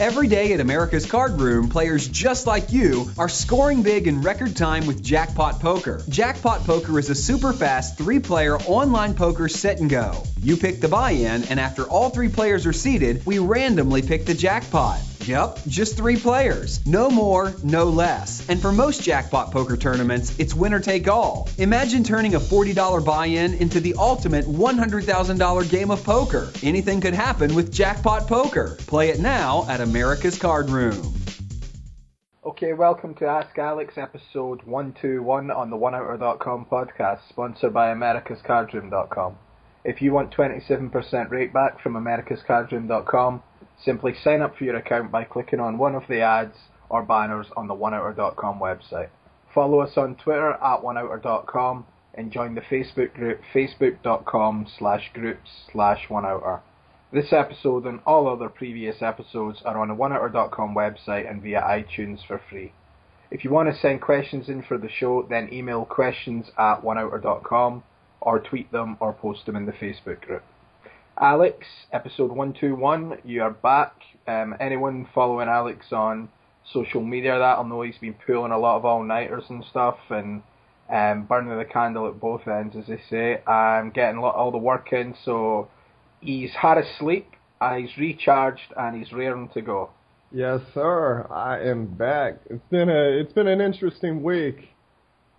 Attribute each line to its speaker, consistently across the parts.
Speaker 1: Every day at America's Card Room, players just like you are scoring big in record time with Jackpot Poker. Jackpot Poker is a super fast three player online poker set and go. You pick the buy in, and after all three players are seated, we randomly pick the jackpot. Yep, just three players. No more, no less. And for most jackpot poker tournaments, it's winner take all. Imagine turning a $40 buy in into the ultimate $100,000 game of poker. Anything could happen with Jackpot Poker. Play it now at America's Card Room.
Speaker 2: Okay, welcome to Ask Alex episode 121 on the OneOuter.com podcast, sponsored by AmericasCardroom.com. If you want 27% rate back from AmericasCardroom.com, simply sign up for your account by clicking on one of the ads or banners on the OneOuter.com website. Follow us on Twitter at OneOuter.com and join the Facebook group facebook.com slash groups slash OneOuter. This episode and all other previous episodes are on the OneOuter.com website and via iTunes for free. If you want to send questions in for the show, then email questions at OneOuter.com or tweet them or post them in the Facebook group. Alex, episode 121, you are back. Um, anyone following Alex on social media that'll know he's been pulling a lot of all-nighters and stuff and um, burning the candle at both ends, as they say, and getting all the work in. So he's had a sleep, and he's recharged, and he's raring to go.
Speaker 3: Yes, sir. I am back. It's been a it's been an interesting week.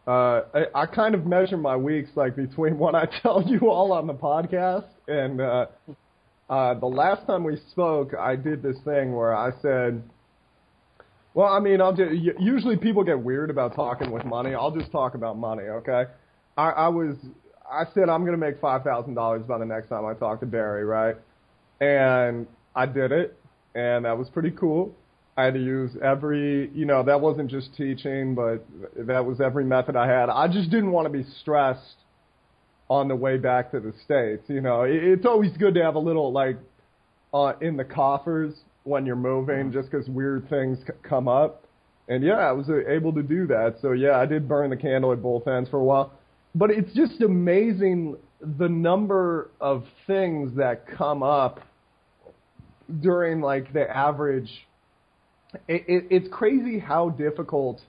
Speaker 3: Uh, I, I kind of measure my weeks like between what I tell you all on the podcast and uh, uh, the last time we spoke, I did this thing where I said, "Well, I mean, I'll just, usually people get weird about talking with money. I'll just talk about money, okay?" I, I was I said I'm gonna make five thousand dollars by the next time I talk to Barry, right? And I did it, and that was pretty cool. I had to use every, you know, that wasn't just teaching, but that was every method I had. I just didn't want to be stressed on the way back to the states. You know, it's always good to have a little like uh, in the coffers when you're moving, just because weird things c- come up. And yeah, I was able to do that. So yeah, I did burn the candle at both ends for a while. But it's just amazing the number of things that come up during like the average it, it, it's crazy how difficult.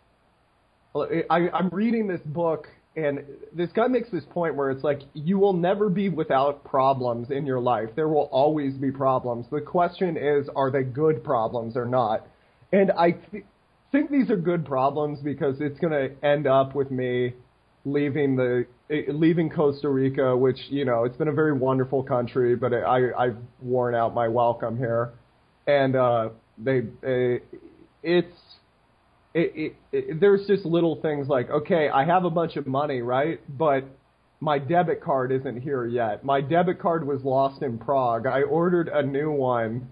Speaker 3: I, I'm reading this book, and this guy makes this point where it's like you will never be without problems in your life. There will always be problems. The question is, are they good problems or not? And I th- think these are good problems because it's going to end up with me leaving the leaving Costa Rica, which you know it's been a very wonderful country, but I I've worn out my welcome here, and uh, they, uh, it's it, it, it, there's just little things like okay, I have a bunch of money, right? But my debit card isn't here yet. My debit card was lost in Prague. I ordered a new one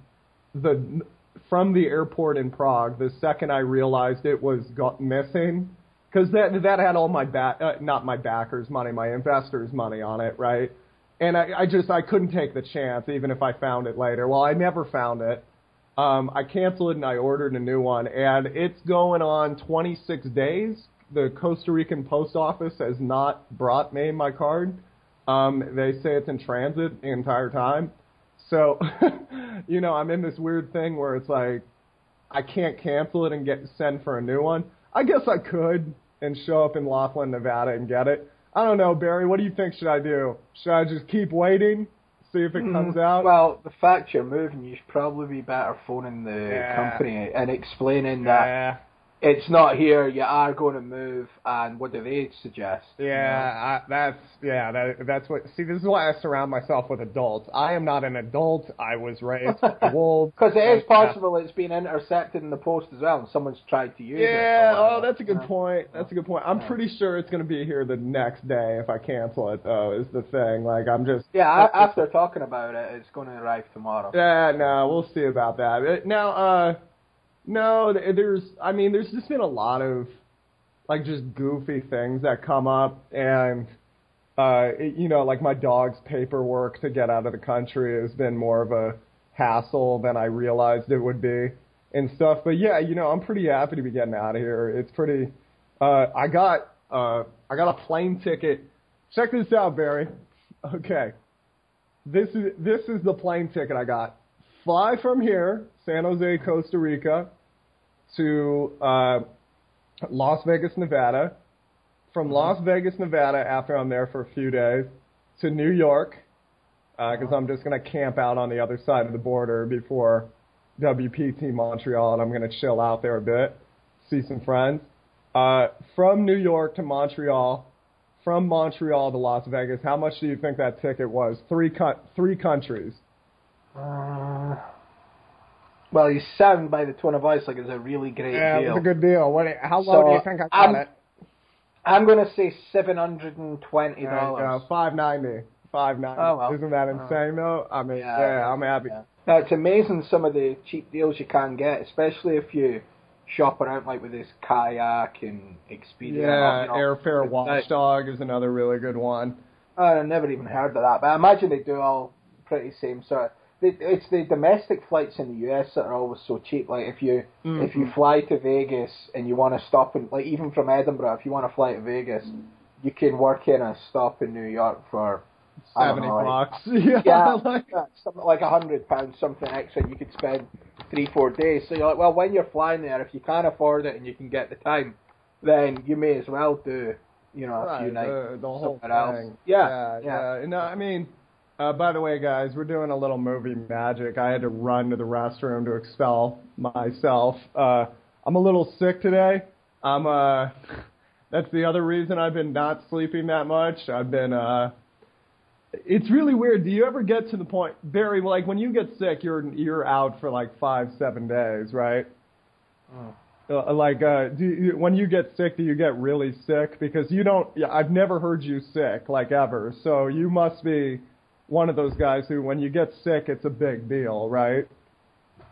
Speaker 3: the from the airport in Prague the second I realized it was got missing because that that had all my back uh, not my backers money, my investors money on it, right? And I, I just I couldn't take the chance even if I found it later. Well, I never found it. Um, I canceled it and I ordered a new one, and it's going on 26 days. The Costa Rican post office has not brought me my card. Um, they say it's in transit the entire time. So, you know, I'm in this weird thing where it's like I can't cancel it and get send for a new one. I guess I could and show up in Laughlin, Nevada and get it. I don't know, Barry. What do you think should I do? Should I just keep waiting? See if it comes mm. out.
Speaker 2: Well, the fact you're moving, you should probably be better phoning the yeah. company and explaining that it's not here. You are going to move, and what do they suggest?
Speaker 3: Yeah, you know? I, that's yeah, that, that's what. See, this is why I surround myself with adults. I am not an adult. I was raised by wolves.
Speaker 2: Because it is possible it's been intercepted in the post as well, and someone's tried to use
Speaker 3: yeah,
Speaker 2: it.
Speaker 3: Yeah, oh, that's a good point. That's a good point. I'm pretty sure it's going to be here the next day if I cancel it. Though is the thing. Like I'm just
Speaker 2: yeah. after talking about it, it's going to arrive tomorrow.
Speaker 3: Yeah, no, we'll see about that. Now, uh no, there's. I mean, there's just been a lot of like just goofy things that come up, and uh, it, you know, like my dog's paperwork to get out of the country has been more of a hassle than I realized it would be and stuff. But yeah, you know, I'm pretty happy to be getting out of here. It's pretty. Uh, I got uh, I got a plane ticket. Check this out, Barry. Okay, this is this is the plane ticket I got. Fly from here, San Jose, Costa Rica, to uh, Las Vegas, Nevada. From Las Vegas, Nevada, after I'm there for a few days, to New York, because I'm just going to camp out on the other side of the border before WPT Montreal, and I'm going to chill out there a bit, see some friends. Uh, from New York to Montreal, from Montreal to Las Vegas, how much do you think that ticket was? Three co- three countries.
Speaker 2: Uh, well, you sound by the tone of voice like it's a really great
Speaker 3: Yeah,
Speaker 2: deal.
Speaker 3: it was a good deal. What? How low
Speaker 2: So,
Speaker 3: do you think I got
Speaker 2: I'm-
Speaker 3: it?
Speaker 2: I'm going to say seven hundred and twenty
Speaker 3: There you go,
Speaker 2: dollars.
Speaker 3: five ninety. Five ninety.
Speaker 2: Oh, well.
Speaker 3: Isn't that insane though? I mean,
Speaker 2: Yeah,
Speaker 3: yeah, I'm happy.
Speaker 2: Yeah. Now, it's amazing some of the cheap deals you can get, especially if you shop around like with this kayak and Expedia.
Speaker 3: Yeah,
Speaker 2: know,
Speaker 3: Airfare
Speaker 2: it's
Speaker 3: Watchdog is another really good one.
Speaker 2: I never even heard of that, but I imagine they do all pretty same sort. Of, it's the domestic flights in the US that are always so cheap. Like if you mm-hmm. if you fly to Vegas and you want to stop in, like even from Edinburgh, if you want to fly to Vegas, you can work in a stop in New York for
Speaker 3: Seventy
Speaker 2: know, like-
Speaker 3: bucks. yeah,
Speaker 2: yeah,
Speaker 3: like,
Speaker 2: something like a hundred pounds, something extra. You could spend three, four days. So you're like, well, when you're flying there, if you can't afford it and you can get the time, then you may as well do, you know, a few
Speaker 3: right,
Speaker 2: nights
Speaker 3: the, the whole
Speaker 2: somewhere
Speaker 3: thing.
Speaker 2: else. Yeah,
Speaker 3: yeah,
Speaker 2: yeah.
Speaker 3: yeah. No, I mean, uh, by the way, guys, we're doing a little movie magic. I had to run to the restroom to expel myself. Uh, I'm a little sick today. I'm uh, that's the other reason I've been not sleeping that much. I've been uh. It's really weird. Do you ever get to the point, Barry? Like when you get sick, you're you're out for like five, seven days, right? Uh, like, uh, do you, when you get sick, do you get really sick? Because you don't. Yeah, I've never heard you sick, like ever. So you must be one of those guys who, when you get sick, it's a big deal, right?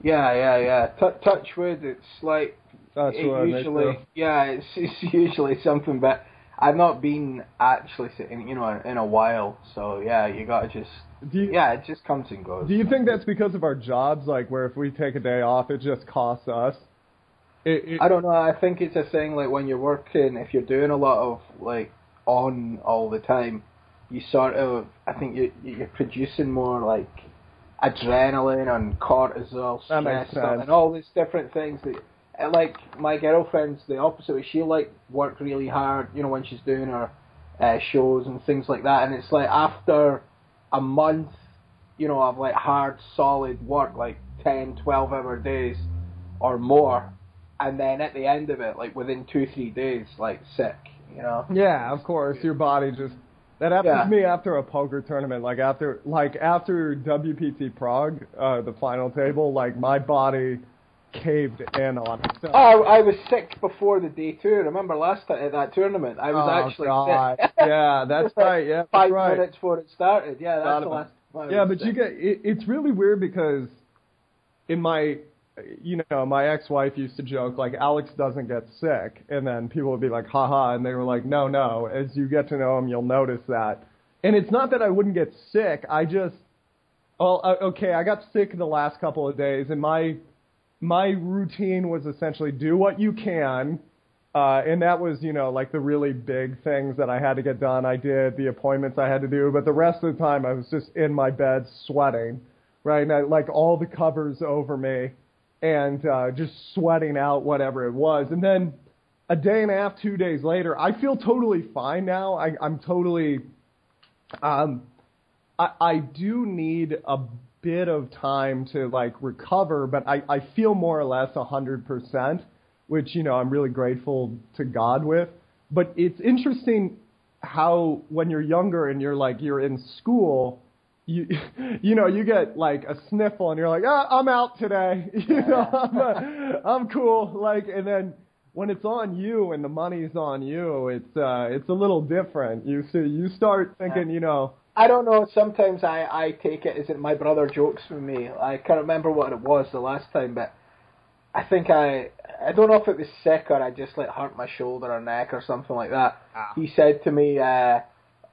Speaker 2: Yeah, yeah, yeah. T- touch wood. It's like
Speaker 3: That's
Speaker 2: it usually. Yeah, it's, it's usually something, but I've not been actually sitting, you know, in a while. So yeah, you gotta just.
Speaker 3: Do you,
Speaker 2: Yeah, it just comes and goes.
Speaker 3: Do you think that's because of our jobs? Like, where if we take a day off, it just costs us? It, it,
Speaker 2: I don't know. I think it's a thing like when you're working, if you're doing a lot of like on all the time, you sort of. I think you you're producing more like adrenaline and cortisol, stress, and all these different things that. Like my girlfriend's the opposite. She like work really hard, you know, when she's doing her uh, shows and things like that. And it's like after a month, you know, of like hard, solid work, like 10, 12 hour days or more, and then at the end of it, like within two, three days, like sick, you know.
Speaker 3: Yeah, of course. Your body just that happens
Speaker 2: Yeah.
Speaker 3: to me after a poker tournament. Like after like after WPT Prague, uh, the final table, like my body caved in on itself.
Speaker 2: Oh, I was sick before the day two. Remember last time at that tournament, I was
Speaker 3: Oh,
Speaker 2: actually
Speaker 3: God.
Speaker 2: sick.
Speaker 3: Yeah, that's right. Yeah, that's
Speaker 2: Five
Speaker 3: right.
Speaker 2: minutes before it started. Yeah, that's the last.
Speaker 3: Yeah, but you get it, it's really weird because in my you know, my ex-wife used to joke like Alex doesn't get sick, and then people would be like, "Haha," and they were like, "No, no." As you get to know him, you'll notice that. And it's not that I wouldn't get sick. I just, oh, uh, okay, I got sick the last couple of days, and my my routine was essentially do what you can. Uh, and that was, you know, like the really big things that I had to get done. I did the appointments I had to do, but the rest of the time I was just in my bed sweating, right? And I, like all the covers over me and uh, just sweating out whatever it was. And then a day and a half, two days later, I feel totally fine now. I, I'm totally, um, I, I do need a bit of time to like recover, but I, I feel more or less a hundred percent, which you know I'm really grateful to God with. But it's interesting how when you're younger and you're like you're in school, you you know you get like a sniffle and you're like ah, I'm out today, you know I'm, uh, I'm cool like and then when it's on you and the money's on you, it's uh it's a little different. You see you start thinking you know.
Speaker 2: I don't know. Sometimes I, I take it as that my brother jokes with me. I can't remember what it was the last time, but I think I I don't know if it was sick or I just like hurt my shoulder or neck or something like that. He said to me, uh,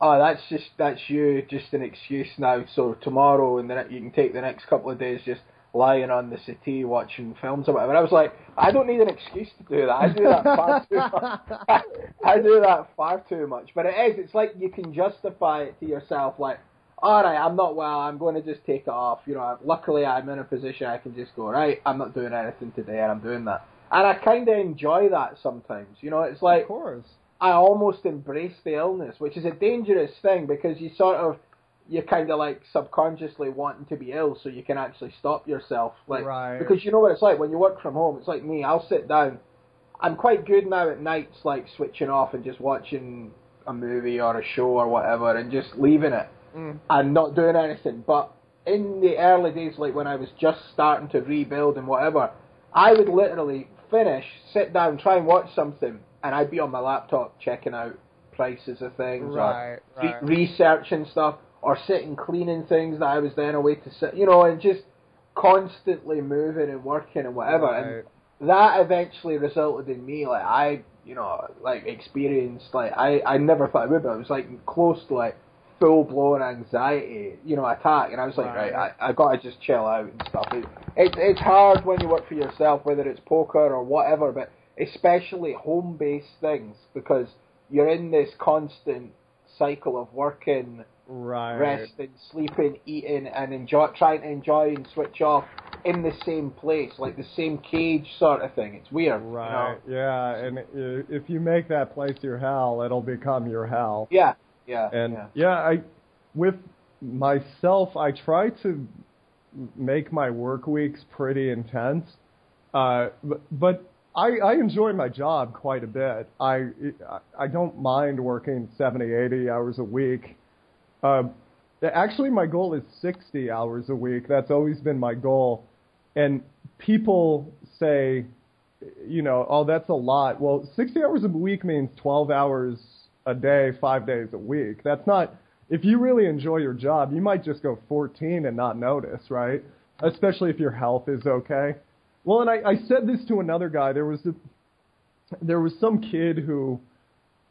Speaker 2: "Oh, that's just that's you, just an excuse now. So tomorrow and then you can take the next couple of days just lying on the settee watching films or whatever." I was like, "I don't need an excuse to do that. I do that far too much. I do that far too much." But it is. It's like you can justify it to yourself, like. all right, I'm not well. I'm going to just take it off. You know, luckily I'm in a position I can just go right. I'm not doing anything today, and I'm doing that. And I kind of enjoy that sometimes. You know, it's like
Speaker 3: of course.
Speaker 2: I almost embrace the illness, which is a dangerous thing because you sort of you're kind of like subconsciously wanting to be ill so you can actually stop yourself. Like
Speaker 3: Right.
Speaker 2: because you know what it's like when you work from home. It's like me. I'll sit down. I'm quite good now at nights, like switching off and just watching a movie or a show or whatever, and just leaving it
Speaker 3: Mm.
Speaker 2: and not doing anything. But in the early days, like when I was just starting to rebuild and whatever, I would literally finish, sit down, try and watch something, and I'd be on my laptop checking out prices of things
Speaker 3: Right,
Speaker 2: or re-
Speaker 3: right.
Speaker 2: researching stuff or sitting cleaning things that I was then away to sit, you know, and just constantly moving and working and whatever. And that eventually resulted in me like I you know like experienced like I I never thought I would but it was like close to like full blown anxiety you know attack and I was like right,
Speaker 3: Right.
Speaker 2: I I got to just chill out and stuff it, it it's hard when you work for yourself whether it's poker or whatever but especially home based things because you're in this constant cycle of working
Speaker 3: Right.
Speaker 2: resting, sleeping, eating, and enjoy, trying to enjoy and switch off in the same place, like the same cage sort of thing. It's weird. you know?
Speaker 3: Right. Yeah, and if you make that place your hell, it'll become your hell.
Speaker 2: Yeah. Yeah.
Speaker 3: And
Speaker 2: yeah.
Speaker 3: yeah, I with myself, I try to make my work weeks pretty intense. Uh, but, but I, I enjoy my job quite a bit. I I don't mind working 70, 80 hours a week. Uh, actually, my goal is 60 hours a week. That's always been my goal. And people say, you know, oh, that's a lot. Well, 60 hours a week means 12 hours a day, five days a week. That's not, if you really enjoy your job, you might just go 14 and not notice, right? Especially if your health is okay. Well, and I, I said this to another guy. There was a, there was some kid who,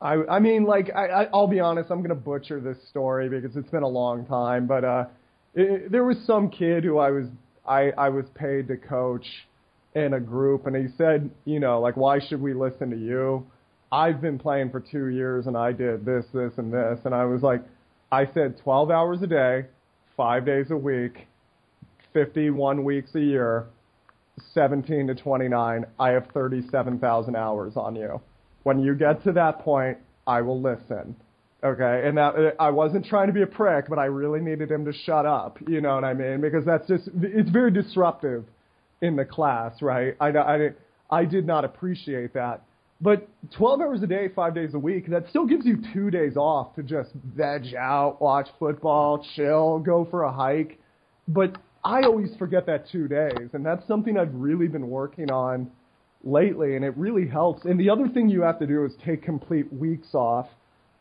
Speaker 3: I, I mean, like, I, I, I'll be honest, I'm gonna butcher this story because it's been a long time, but uh, it, there was some kid who I was, I, I was paid to coach in a group, and he said, you know, like, why should we listen to you? I've been playing for two years, and I did this, this, and this, and I was like, I said 12 hours a day, five days a week, 51 weeks a year, 17 to 29. I have 37,000 hours on you. When you get to that point, I will listen. Okay, and that I wasn't trying to be a prick, but I really needed him to shut up. You know what I mean? Because that's just it's very disruptive in the class, right? I I, I did not appreciate that. But 12 hours a day, five days a week, that still gives you two days off to just veg out, watch football, chill, go for a hike. But I always forget that two days, and that's something I've really been working on lately, and it really helps. And the other thing you have to do is take complete weeks off,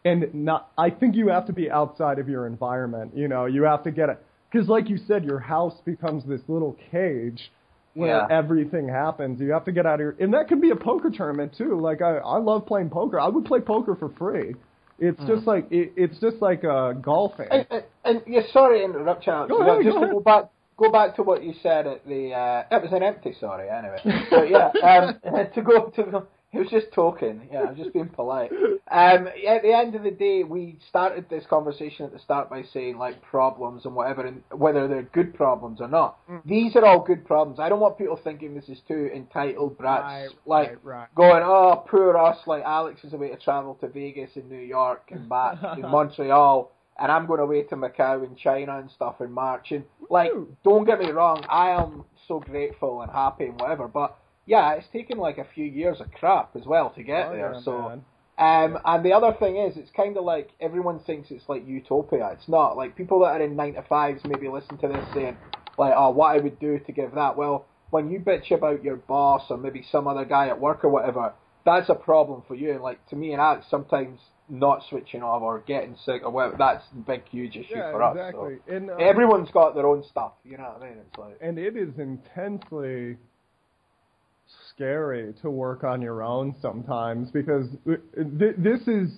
Speaker 3: and not. I think you have to be outside of your environment. You know, you have to get it because, like you said, your house becomes this little cage where
Speaker 2: Yeah.
Speaker 3: everything happens. You have to get out of your, and that can be a poker tournament too. Like I, I love playing poker. I would play poker for free. It's just like it, it's just like uh, golfing.
Speaker 2: And, and, and yeah, sorry to interrupt, Charles.
Speaker 3: Go ahead,
Speaker 2: just
Speaker 3: go
Speaker 2: to
Speaker 3: ahead.
Speaker 2: go back, go back to what you said at the. Uh, it was an empty. Sorry, anyway. But yeah, um, to go to. He was just talking. Yeah, I was just being polite. Um, at the end of the day, we started this conversation at the start by saying like problems and whatever, and whether they're good problems or not.
Speaker 3: Mm.
Speaker 2: These are all good problems. I don't want people thinking this is too entitled brats,
Speaker 3: Right,
Speaker 2: like
Speaker 3: right, right.
Speaker 2: going, "Oh, poor us!" Like Alex is away to travel to Vegas and New York and back to Montreal, and I'm going away to Macau and China and stuff in March. And like, don't get me wrong, I am so grateful and happy and whatever, but yeah, it's taken like a few years of crap as well to get
Speaker 3: Oh,
Speaker 2: there.
Speaker 3: yeah,
Speaker 2: so.
Speaker 3: man.
Speaker 2: Um, and the other thing is, it's kind of like everyone thinks it's like utopia. It's not. Like people that are in nine to fives maybe listen to this saying, like, oh, what I would do to give that. Well, when you bitch about your boss or maybe some other guy at work or whatever, that's a problem for you. And like to me and Alex, sometimes not switching off or getting sick or whatever, that's a big, huge issue
Speaker 3: yeah,
Speaker 2: for us.
Speaker 3: exactly.
Speaker 2: So.
Speaker 3: And uh,
Speaker 2: Everyone's got their own stuff. You know what I mean? It's like.
Speaker 3: and it is intensely scary to work on your own sometimes because th- this is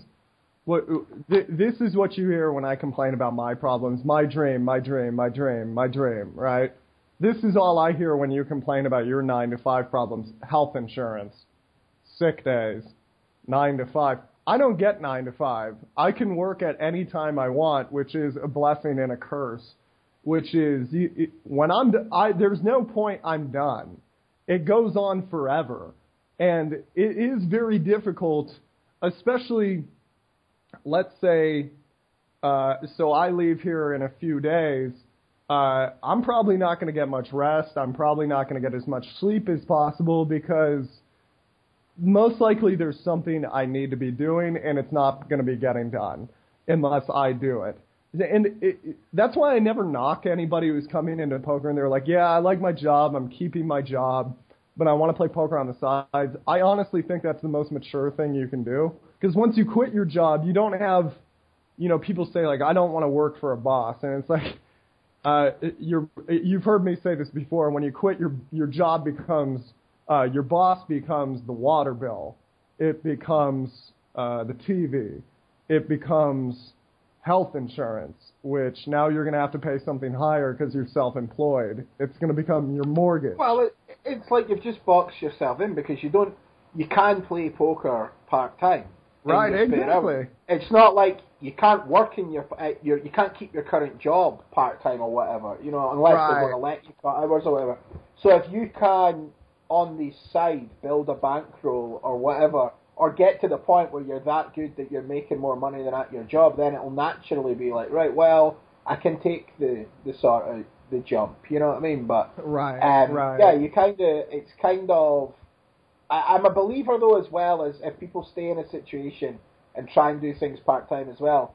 Speaker 3: what th- this is what you hear when I complain about my problems, my dream, my dream, my dream, my dream, right? This is all I hear when you complain about your 9 to 5 problems, health insurance, sick days, 9 to 5. I don't get nine to five. I can work at any time I want, which is a blessing and a curse. Which is when I'm I there's no point I'm done. It goes on forever, and it is very difficult, especially let's say. Uh, so I leave here in a few days. Uh, I'm probably not going to get much rest. I'm probably not going to get as much sleep as possible because most likely there's something I need to be doing and it's not going to be getting done unless I do it. And it, it, that's why I never knock anybody who's coming into poker and they're like, yeah, I like my job, I'm keeping my job, but I want to play poker on the sides. I honestly think that's the most mature thing you can do because once you quit your job, you don't have, you know, people say like, I don't want to work for a boss, and it's like, uh, you're, you've heard me say this before. When you quit, your your job becomes uh, your boss becomes the water bill. It becomes uh, the TV. It becomes health insurance, which now you're going to have to pay something higher because you're self-employed. It's going to become your mortgage.
Speaker 2: Well, it, it's like you've just boxed yourself in because you don't, you can play poker part time.
Speaker 3: Right, exactly.
Speaker 2: It's not like you can't work in your, uh, your you can't keep your current job part time or whatever, you know, unless
Speaker 3: right.
Speaker 2: they're going to let you cut hours or whatever. So if you can on the side build a bankroll or whatever, or get to the point where you're that good that you're making more money than at your job, then it'll naturally be like, right, well, I can take the the sort of the jump, you know what I mean? But
Speaker 3: right,
Speaker 2: um,
Speaker 3: right.
Speaker 2: yeah, you kind of it's kind of. I, I'm a believer though as well as if people stay in a situation and try and do things part time as well,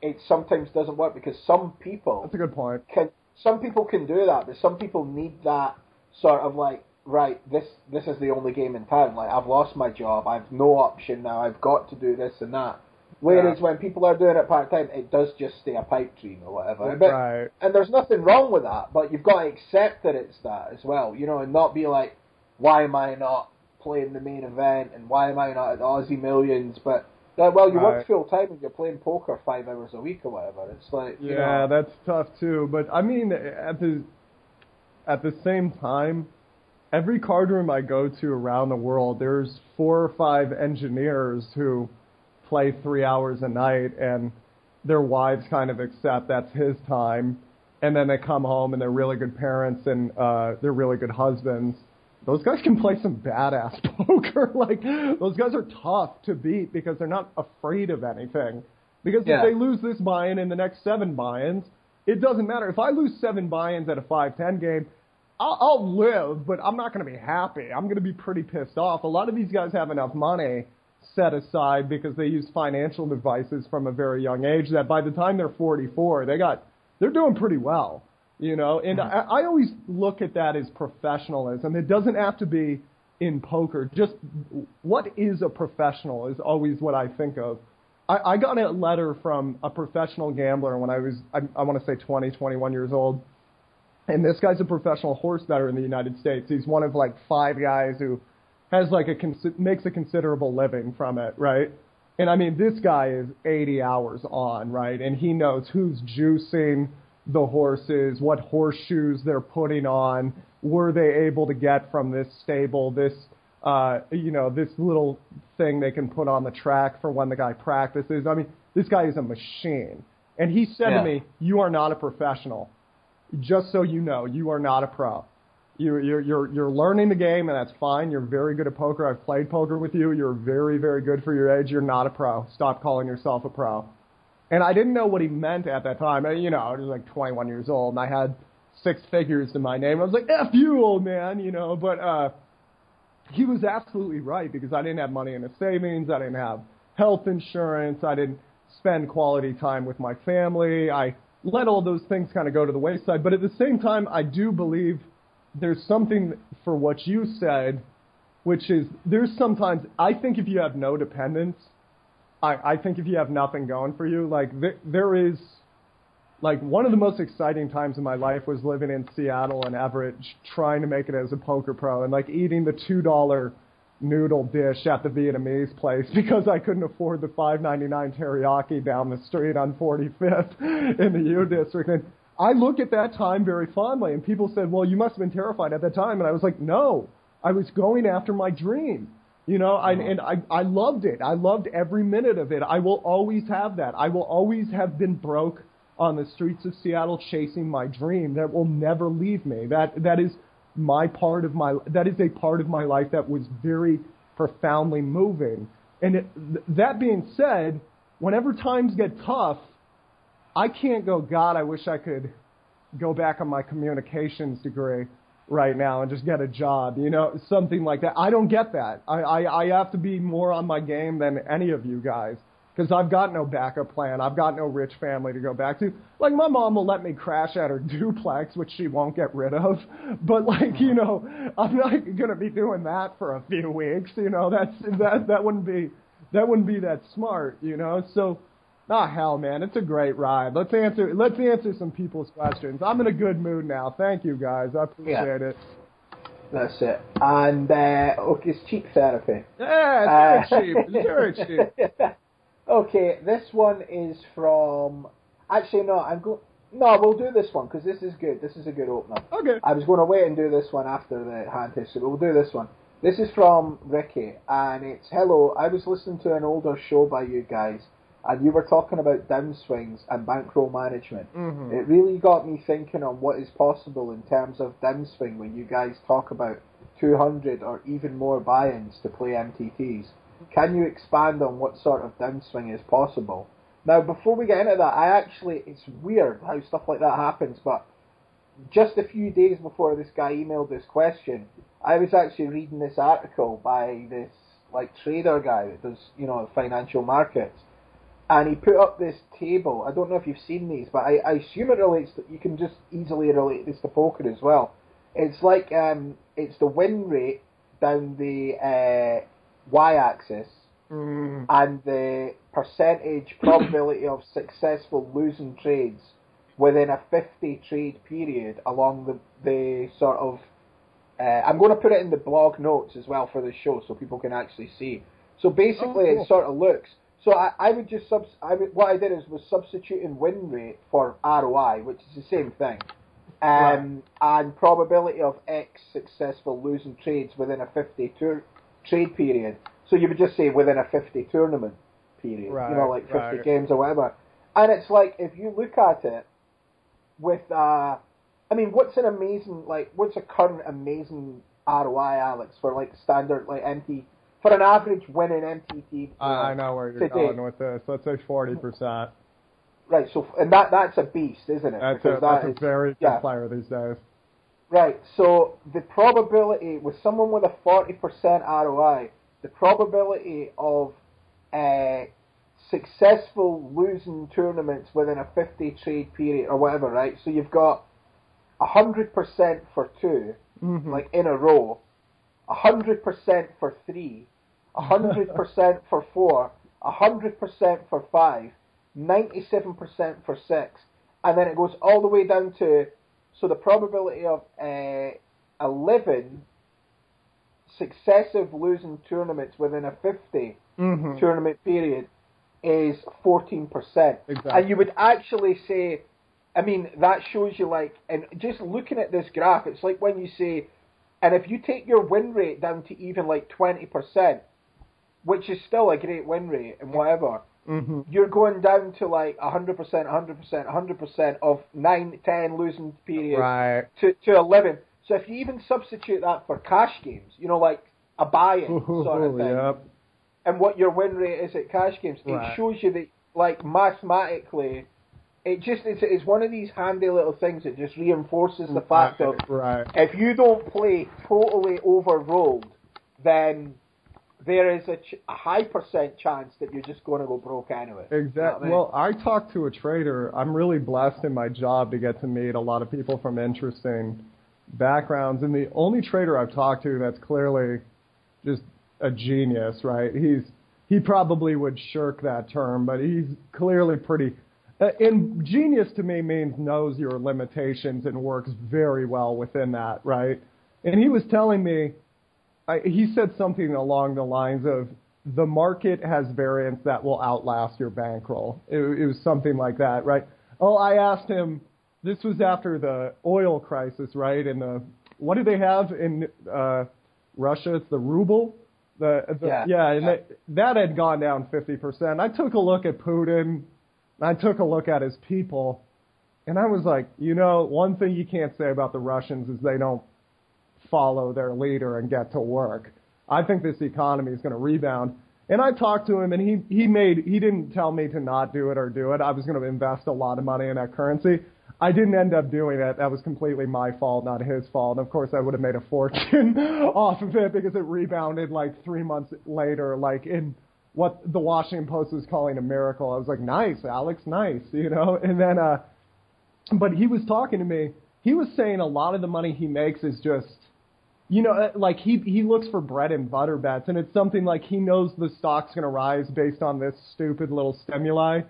Speaker 2: it sometimes doesn't work because some people
Speaker 3: that's a good point.
Speaker 2: Can some people can do that, but some people need that sort of like right, this this is the only game in town. Like I've lost my job, I've no option now. I've got to do this and that. Whereas
Speaker 3: Yeah.
Speaker 2: when people are doing it part time, it does just stay a pipe dream or whatever. But,
Speaker 3: Right.
Speaker 2: And there's nothing wrong with that, but you've got to accept that it's that as well, you know, and not be like, why am I not playing the main event and why am I not at the Aussie Millions? But uh, well, you
Speaker 3: Right.
Speaker 2: work full time and you're playing poker five hours a week or whatever. It's like you
Speaker 3: Yeah,
Speaker 2: know,
Speaker 3: that's tough too. But I mean, at the at the same time, every card room I go to around the world, there's four or five engineers who play three hours a night, and their wives kind of accept that's his time, and then they come home and they're really good parents and uh, they're really good husbands. Those guys can play some badass poker. like those guys are tough to beat because they're not afraid of anything. Because
Speaker 2: Yeah.
Speaker 3: if they lose this buy-in in the next seven buy-ins, it doesn't matter. If I lose seven buy-ins at a 5-10 game, I'll, I'll live, but I'm not going to be happy. I'm going to be pretty pissed off. A lot of these guys have enough money set aside because they use financial devices from a very young age that by the time they're 44, they got they're doing pretty well, you know. And mm-hmm. I, I always look at that as professionalism. It doesn't have to be in poker. Just what is a professional is always what I think of. I, I got a letter from a professional gambler when I was I, I want to say 20, 21 years old. And this guy's a professional horse bettor in the United States. He's one of like five guys who has like a consi- makes a considerable living from it, right? And I mean, this guy is 80 hours on, right? And he knows who's juicing the horses, what horseshoes they're putting on, were they able to get from this stable this, uh, you know, this little thing they can put on the track for when the guy practices. I mean, this guy is a machine. And he said
Speaker 2: Yeah.
Speaker 3: to me, "You are not a professional. Just so you know, you are not a pro." You're, you're, you're, you're learning the game, and that's fine. You're very good at poker. I've played poker with you. You're very, very good for your age. You're not a pro. Stop calling yourself a pro. And I didn't know what he meant at that time. You know, I was like 21 years old, and I had six figures to my name. I was like, F you, old man, you know. But uh, he was absolutely right because I didn't have money in the savings. I didn't have health insurance. I didn't spend quality time with my family. I let all those things kind of go to the wayside. But at the same time, I do believe there's something for what you said, which is there's sometimes I think if you have no dependence, I, I think if you have nothing going for you, like there, there is, like one of the most exciting times in my life was living in Seattle and Everett, trying to make it as a poker pro and like eating the two dollar noodle dish at the Vietnamese place because I couldn't afford the five ninety nine teriyaki down the street on 45th in the U district. And I look at that time very fondly, and people said, "Well, you must have been terrified at that time," and I was like, "No, I was going after my dream." You know, I, uh-huh. and I, I loved it. I loved every minute of it. I will always have that. I will always have been broke on the streets of Seattle chasing my dream that will never leave me. That, that is my part of my, that is a part of my life that was very profoundly moving. And it, that being said, whenever times get tough, I can't go, God, I wish I could go back on my communications degree right now and just get a job, you know, something like that. I don't get that. I, I, I have to be more on my game than any of you guys because I've got no backup plan. I've got no rich family to go back to. Like my mom will let me crash at her duplex, which she won't get rid of. But like, you know, I'm not going to be doing that for a few weeks. You know, that's that that wouldn't be that wouldn't be that smart. You know, so Oh hell, man, it's a great ride. Let's answer let's answer some people's questions. I'm in a good mood now. Thank you guys. I appreciate
Speaker 2: Yeah.
Speaker 3: it.
Speaker 2: That's it. And uh, okay, it's cheap therapy.
Speaker 3: Yeah, it's
Speaker 2: Uh,
Speaker 3: cheap. It's very cheap.
Speaker 2: Okay, this one is from. Actually, no, I'm going. No, we'll do this one because this is good. This is a good opener.
Speaker 3: Okay.
Speaker 2: I was going to wait and do this one after the hand history, but we'll do this one. This is from Ricky, and it's hello. I was listening to an older show by you guys, and you were talking about downswings and bankroll management.
Speaker 3: Mhm.
Speaker 2: It really got me thinking on what is possible in terms of downswing when you guys talk about 200 or even more buy-ins to play MTTs. Can you expand on what sort of downswing is possible? Now, before we get into that, I actually, it's weird how stuff like that happens, but just a few days before this guy emailed this question, I was actually reading this article by this like trader guy that does, you know, financial markets, and he put up this table. I don't know if you've seen these, but I, I assume it relates. To, you can just easily relate this to poker as well. It's like um, it's the win rate down the uh, y-axis
Speaker 3: Mm.
Speaker 2: and the percentage probability of successful losing trades within a 50 trade period along the, the sort of uh, I'm going to put it in the blog notes as well for the show so people can actually see. So basically,
Speaker 3: Oh, cool.
Speaker 2: it sort of looks. So I, I would just subs. I would, what I did is was substituting win rate for ROI, which is the same thing, um, and probability of X successful losing trades within a 50 tour, trade period. So you would just say within a 50 tournament period, you know, like 50
Speaker 3: right.
Speaker 2: games or whatever. And it's like if you look at it with, uh, I mean, what's an amazing like what's a current amazing ROI, Alex, for like standard like MT for an average winning MTT?
Speaker 3: I, I know where you're
Speaker 2: today?
Speaker 3: going with this. Let's say forty percent.
Speaker 2: Right, so and that that's a beast, isn't it?
Speaker 3: That's a
Speaker 2: that
Speaker 3: that's a very good
Speaker 2: yeah.
Speaker 3: player these days.
Speaker 2: Right, so the probability with someone with a 40% ROI, the probability of uh, successful losing tournaments within a 50 trade period or whatever, right? So you've got 100% for 2
Speaker 3: Mhm.
Speaker 2: like in a row, 100% for 3, 100% for 4, 100% for 5, 97% for 6, and then it goes all the way down to so the probability of uh, 11 successive losing tournaments within a 50
Speaker 3: Mhm.
Speaker 2: tournament period is 14%.
Speaker 3: Exactly.
Speaker 2: And you would actually say, I mean, that shows you like, and just looking at this graph, it's like when you say, and if you take your win rate down to even like 20%, which is still a great win rate and whatever,
Speaker 3: Mhm.
Speaker 2: you're going down to like 100%, 100%, 100% of 9, 10 losing periods
Speaker 3: Right.
Speaker 2: to, to 11. So if you even substitute that for cash games, you know, like a buy-in sort of thing,
Speaker 3: Yep.
Speaker 2: and what your win rate is at cash games,
Speaker 3: Right.
Speaker 2: it shows you that, like, mathematically, it just it's, it's one of these handy little things that just reinforces the fact of
Speaker 3: right.
Speaker 2: if you don't play totally overrolled, then there is a, ch- a high percent chance that you're just going to go broke anyway. You know I
Speaker 3: Exactly.
Speaker 2: mean?
Speaker 3: Well, I talked to a trader. I'm really blessed in my job to get to meet a lot of people from interesting backgrounds. And the only trader I've talked to that's clearly just a genius, right? He's he probably would shirk that term, but he's clearly pretty. Uh, and genius to me means knows your limitations and works very well within that, right? And he was telling me I, he said something along the lines of the market has variance that will outlast your bankroll. It, it was something like that, right? Oh, I asked him. This was after the oil crisis, right? And the what do they have in uh, Russia? It's the ruble, The, the
Speaker 2: Yeah.
Speaker 3: yeah, and
Speaker 2: Yeah.
Speaker 3: That, that had gone down 50%. I took a look at Putin. I took a look at his people, and I was like, you know, one thing you can't say about the Russians is they don't follow their leader and get to work. I think this economy is going to rebound. And I talked to him, and he he made he didn't tell me to not do it or do it. I was going to invest a lot of money in that currency. I didn't end up doing it. That was completely my fault, not his fault. And of course, I would have made a fortune off of it because it rebounded like three months later, like in what the Washington Post was calling a miracle. I was like, nice, Alex, nice, you know. And then, uh, but he was talking to me. He was saying a lot of the money he makes is just you know, uh, like he he looks for bread and butter bets, and it's something like he knows the stock's going to rise based on this stupid little stimuli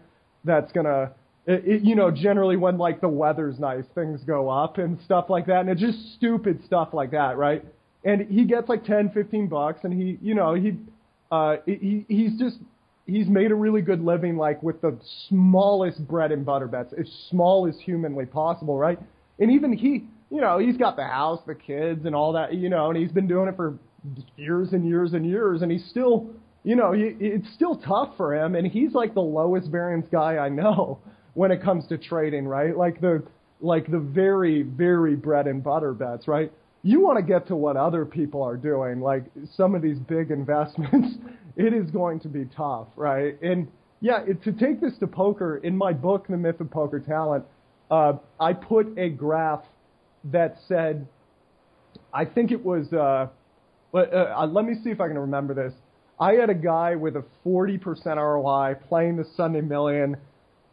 Speaker 3: that's going to, you know, generally when like the weather's nice, things go up and stuff like that, and it's just stupid stuff like that, right? And he gets like ten, fifteen bucks, and he, you know, he, uh, he he's just he's made a really good living like with the smallest bread and butter bets, as small as humanly possible, right? And even he, you know, he's got the house, the kids, and all that, you know, and he's been doing it for years and years and years, and he's still, you know, he, it's still tough for him, and he's like the lowest variance guy I know when it comes to trading, right? Like the, like the very, very bread and butter bets, right? You want to get to what other people are doing, like some of these big investments. it is going to be tough, right? And yeah, it, to take this to poker, in my book, The Myth of Poker Talent, uh, I put a graph that said, I think it was, uh, but, uh, let me see if I can remember this. I had a guy with a 40% ROI playing the Sunday Million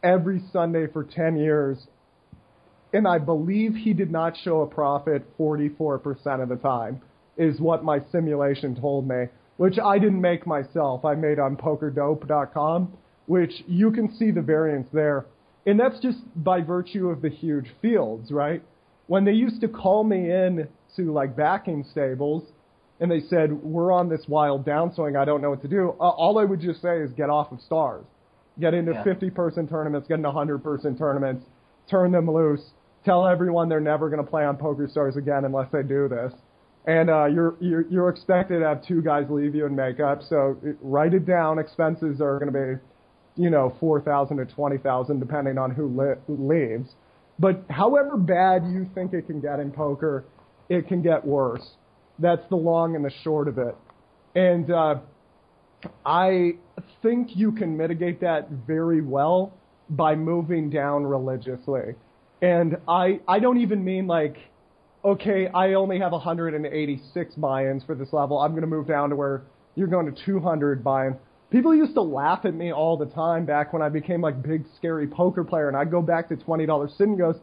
Speaker 3: every Sunday for 10 years, and I believe he did not show a profit 44% of the time, is what my simulation told me, which I didn't make myself. I made on pokerdope.com, which you can see the variance there. And that's just by virtue of the huge fields, right? When they used to call me in to like backing stables and they said, we're on this wild downswing, I don't know what to do, uh, all I would just say is get off of stars. Get into
Speaker 2: Yeah.
Speaker 3: 50 person tournaments, get into 100 person tournaments, turn them loose, tell everyone they're never going to play on Poker Stars again unless they do this. And uh, you're, you're you're expected to have two guys leave you in makeup, so it, write it down. Expenses are going to be you know, 4,000 to 20,000 depending on who li- leaves. But however bad you think it can get in poker, it can get worse. That's the long and the short of it. And uh, I think you can mitigate that very well by moving down religiously. And I I don't even mean like okay, I only have 186 buy-ins for this level. I'm going to move down to where you're going to 200 buy-ins. People used to laugh at me all the time back when I became like big scary poker player and I'd go back to $20 sit and goes,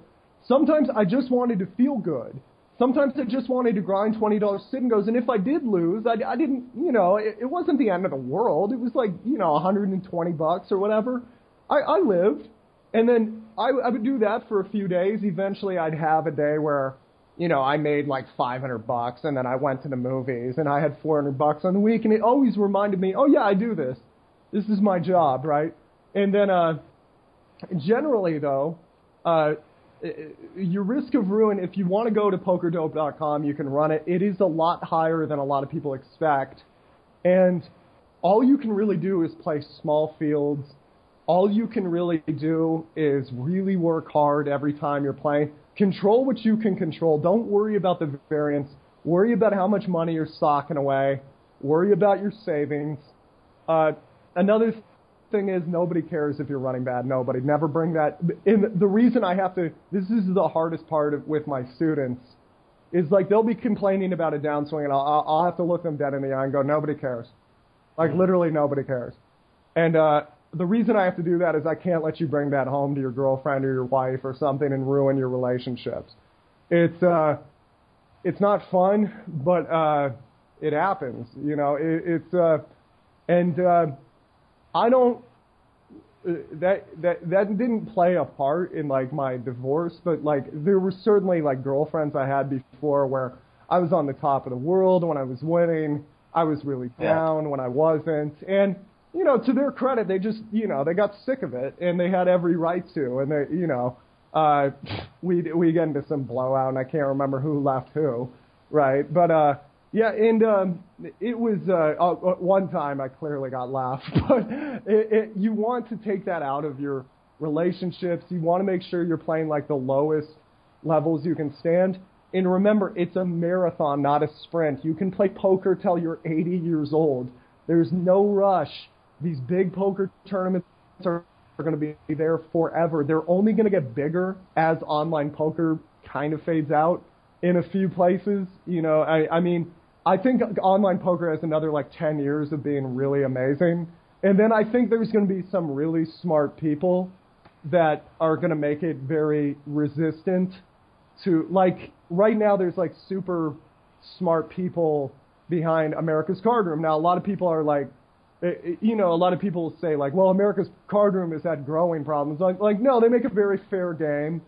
Speaker 3: sometimes I just wanted to feel good. Sometimes I just wanted to grind $20 sit and goes, and if I did lose, I, I didn't, you know, it, it wasn't the end of the world. It was like, you know, a 120 bucks or whatever. I, I lived. And then I, I would do that for a few days. Eventually I'd have a day where, you know, I made like 500 bucks and then I went to the movies and I had 400 bucks on the week and it always reminded me, oh yeah, I do this. This is my job, right? And then, uh, generally though, uh, your risk of ruin, if you want to go to pokerdope.com, you can run it. It is a lot higher than a lot of people expect. And all you can really do is play small fields. All you can really do is really work hard every time you're playing. Control what you can control. Don't worry about the variance. Worry about how much money you're socking away. Worry about your savings. Uh, another thing is nobody cares if you're running bad. Nobody. Never bring that. And the reason I have to, this is the hardest part of, with my students, is like they'll be complaining about a downswing, and I'll, I'll have to look them dead in the eye and go, nobody cares. Like literally nobody cares. And uh, the reason I have to do that is I can't let you bring that home to your girlfriend or your wife or something and ruin your relationships. It's uh, it's not fun, but uh, it happens. You know, it, it's uh, and uh, I don't. uh, That that that didn't play a part in like my divorce, but like there were certainly like girlfriends I had before where I was on the top of the world when I was winning. I was really
Speaker 2: Yeah.
Speaker 3: down when I wasn't, and you know, to their credit, they just you know they got sick of it and they had every right to, and they you know, uh, we we get into some blowout and I can't remember who left who, right? But uh, Yeah, and um, it was uh, uh, one time I clearly got laughed, but it, it, you want to take that out of your relationships. You want to make sure you're playing like the lowest levels you can stand. And remember, it's a marathon, not a sprint. You can play poker till you're 80 years old. There's no rush. These big poker tournaments are, are going to be there forever. They're only going to get bigger as online poker kind of fades out in a few places. You know, I, I mean, I think online poker has another like 10 years of being really amazing. And then I think there's going to be some really smart people that are going to make it very resistant to like right now there's like super smart people behind America's Card Room. Now a lot of people are like you know, a lot of people say like, well, America's Card Room has had growing problems. Like, like no, they make a very fair game,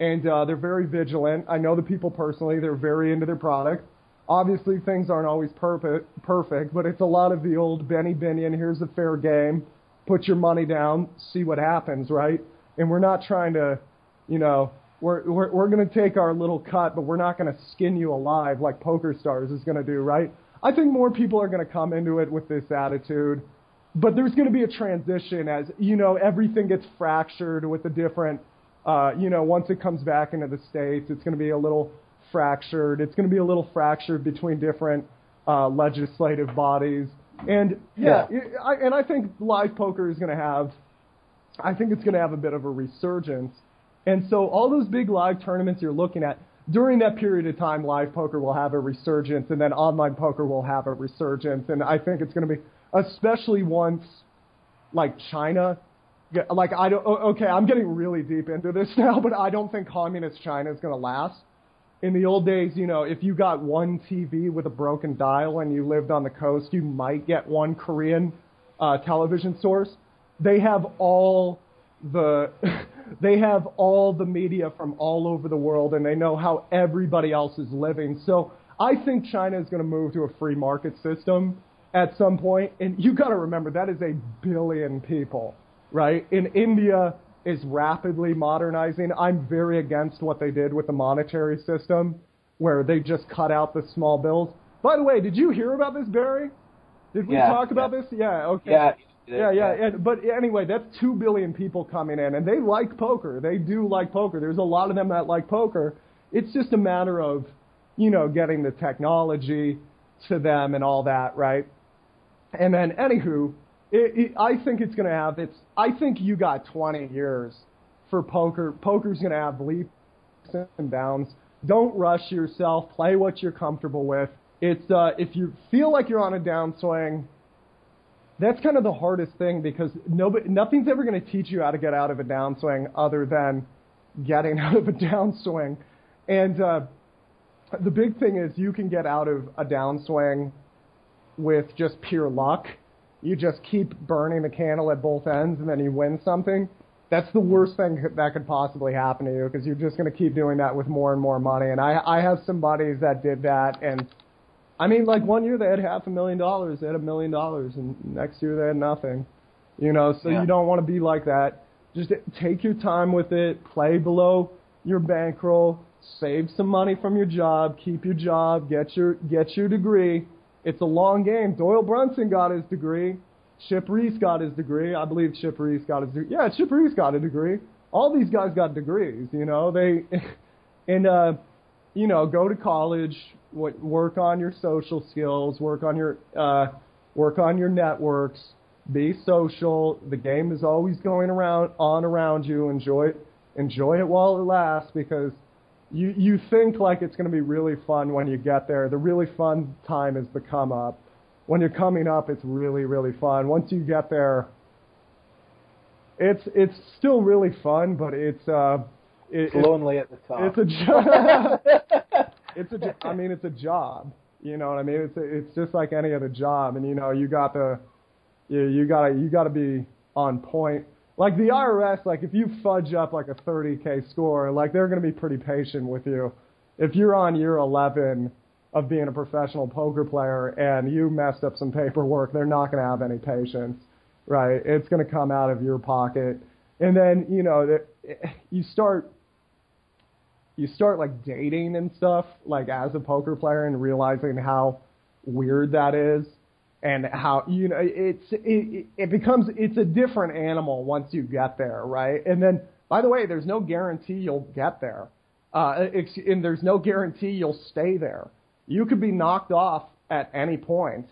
Speaker 3: and uh, they're very vigilant. I know the people personally; they're very into their product. Obviously, things aren't always perfect, perfect, but it's a lot of the old Benny Binion. Here's a fair game. Put your money down, see what happens, right? And we're not trying to, you know, we're we're, we're going to take our little cut, but we're not going to skin you alive like PokerStars is going to do, right? I think more people are going to come into it with this attitude, but there's going to be a transition as you know everything gets fractured with the different. Uh, you know, once it comes back into the states, it's going to be a little fractured. It's going to be a little fractured between different uh, legislative bodies, and yeah, yeah. It, I, and I think live poker is going to have. I think it's going to have a bit of a resurgence and so all those big live tournaments you're looking at, during that period of time, live poker will have a resurgence, and then online poker will have a resurgence. And I think it's going to be, especially once, like China, like I don't. Okay, I'm getting really deep into this now, but I don't think communist China is going to last. In the old days, you know, if you got one TV with a broken dial and you lived on the coast, you might get one Korean uh, television source. They have all the they have all the media from all over the world and they know how everybody else is living. So I think China is going to move to a free market system at some point. And you got to remember that is a billion people, right? In India is rapidly modernizing. I'm very against what they did with the monetary system where they just cut out the small bills. By the way, did you hear about this, Barry? Did we
Speaker 2: yeah,
Speaker 3: talk
Speaker 2: yeah.
Speaker 3: about this? Yeah, okay.
Speaker 2: Yeah,
Speaker 3: yeah, yeah, and, but anyway, that's two billion people coming in, and they like poker. They do like poker. There's a lot of them that like poker. It's just a matter of, you know, getting the technology to them and all that, right? And then, anywho, it, it, I think it's going to have its. I think you got 20 years for poker. Poker's going to have leaps and bounds. Don't rush yourself. Play what you're comfortable with. It's uh, if you feel like you're on a downswing that's kind of the hardest thing because nobody, nothing's ever going to teach you how to get out of a downswing other than getting out of a downswing. And uh, the big thing is you can get out of a downswing with just pure luck. You just keep burning the candle at both ends and then you win something. That's the worst thing that could possibly happen to you because you're just going to keep doing that with more and more money. And I, I have some buddies that did that and I mean, like one year they had half a million dollars, they had a million dollars, and next year they had nothing. You know, so yeah. you don't want to be like that. Just take your time with it, play below your bankroll, save some money from your job, keep your job, get your get your degree. It's a long game. Doyle Brunson got his degree. Chip Reese got his degree. I believe Chip Reese got his degree. Yeah, Chip Reese got a degree. All these guys got degrees, you know. They and uh you know, go to college, work on your social skills, work on your uh, work on your networks, be social. The game is always going around on around you. Enjoy it, enjoy it while it lasts because you you think like it's going to be really fun when you get there. The really fun time is the come up. When you're coming up, it's really really fun. Once you get there, it's it's still really fun, but it's uh
Speaker 2: it, it's lonely at the top.
Speaker 3: It's a. it's a. I mean, it's a job. You know what I mean? It's a, it's just like any other job, and you know you got to you you got to you got to be on point. Like the IRS, like if you fudge up like a 30k score, like they're going to be pretty patient with you. If you're on year 11 of being a professional poker player and you messed up some paperwork, they're not going to have any patience, right? It's going to come out of your pocket, and then you know that you start you start like dating and stuff, like as a poker player and realizing how weird that is, and how you know it's it, it becomes it's a different animal once you get there, right? And then by the way, there's no guarantee you'll get there, uh, and there's no guarantee you'll stay there. You could be knocked off at any point.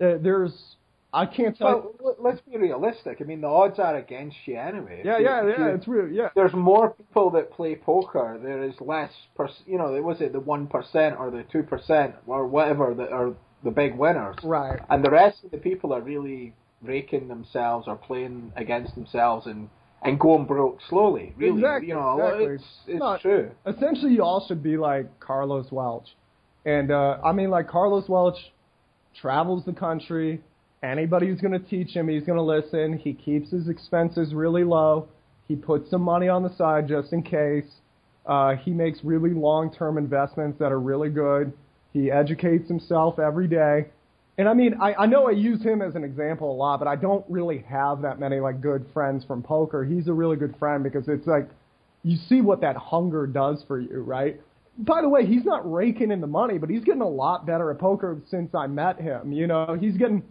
Speaker 3: Uh, there's I can't tell.
Speaker 2: Well, let's be realistic. I mean, the odds are against you anyway.
Speaker 3: Yeah, yeah, yeah. It's real. Yeah.
Speaker 2: There's more people that play poker. There is less. Per, you know, was it the one percent or the two percent or whatever that are the big winners?
Speaker 3: Right.
Speaker 2: And the rest of the people are really raking themselves or playing against themselves and and going broke slowly. Really,
Speaker 3: exactly,
Speaker 2: you know,
Speaker 3: exactly.
Speaker 2: it's it's no, true.
Speaker 3: Essentially, you all should be like Carlos Welch, and uh, I mean, like Carlos Welch travels the country Anybody who's going to teach him, he's going to listen. He keeps his expenses really low. He puts some money on the side just in case. Uh, he makes really long-term investments that are really good. He educates himself every day. And I mean, I, I know I use him as an example a lot, but I don't really have that many like good friends from poker. He's a really good friend because it's like you see what that hunger does for you, right? By the way, he's not raking in the money, but he's getting a lot better at poker since I met him. You know, he's getting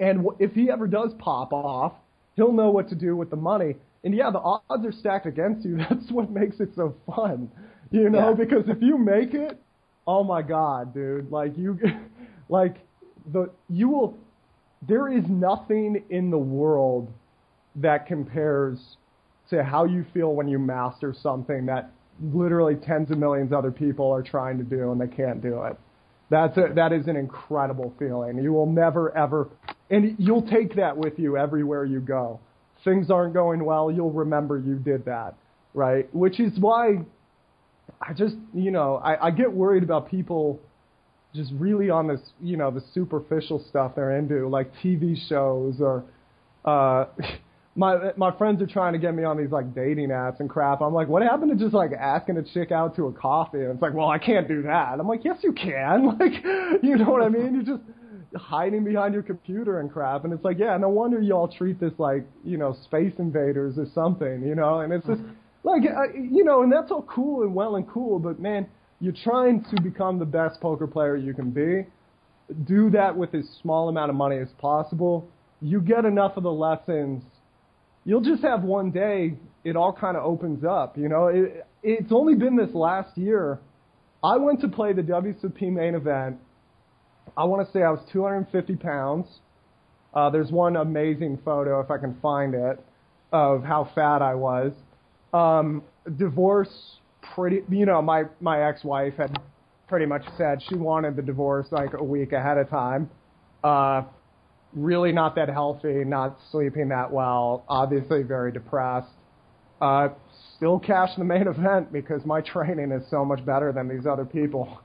Speaker 3: and if he ever does pop off, he'll know what to do with the money. And yeah, the odds are stacked against you. That's what makes it so fun, you know. Yeah. Because if you make it, oh my god, dude! Like you, like the you will. There is nothing in the world that compares to how you feel when you master something that literally tens of millions of other people are trying to do and they can't do it. That's a, that is an incredible feeling. You will never ever and you'll take that with you everywhere you go. Things aren't going well, you'll remember you did that, right? Which is why I just, you know, I, I get worried about people just really on this, you know, the superficial stuff they're into, like TV shows or, uh, my my friends are trying to get me on these like dating apps and crap. I'm like, what happened to just like asking a chick out to a coffee? And it's like, well, I can't do that. I'm like, yes, you can. Like, you know what I mean? You're just hiding behind your computer and crap. And it's like, yeah, no wonder y'all treat this like, you know, space invaders or something, you know? And it's just mm-hmm. like, uh, you know, and that's all cool and well and cool, but man, you're trying to become the best poker player you can be. Do that with as small amount of money as possible. You get enough of the lessons, you'll just have one day, it all kind of opens up, you know? It, it's only been this last year. I went to play the WCP main event I want to say I was 250 pounds. Uh, there's one amazing photo, if I can find it, of how fat I was. Um, divorce, pretty, you know, my, my ex-wife had pretty much said she wanted the divorce like a week ahead of time. Uh, really not that healthy, not sleeping that well, obviously very depressed. Uh, still cash the main event because my training is so much better than these other people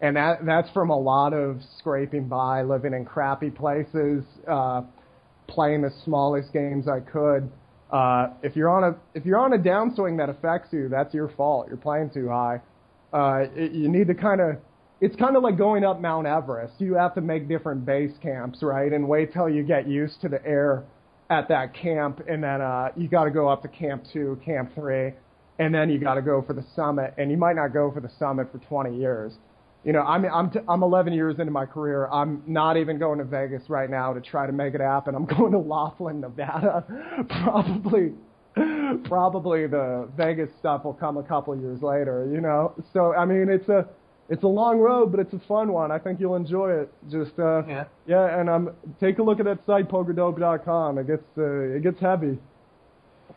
Speaker 3: and that that's from a lot of scraping by, living in crappy places, uh, playing the smallest games I could. Uh, if you're on a if you're on a downswing that affects you, that's your fault. You're playing too high. Uh, it, you need to kind of it's kind of like going up Mount Everest. You have to make different base camps, right? And wait till you get used to the air at that camp, and then uh, you got to go up to Camp Two, Camp Three, and then you got to go for the summit. And you might not go for the summit for 20 years you know, I'm I'm t- I'm 11 years into my career. I'm not even going to Vegas right now to try to make it happen. I'm going to Laughlin, Nevada. probably, probably the Vegas stuff will come a couple years later. You know, so I mean, it's a it's a long road, but it's a fun one. I think you'll enjoy it. Just uh,
Speaker 2: yeah,
Speaker 3: yeah, and um, take a look at that site pokerdope.com. It gets uh, it gets heavy.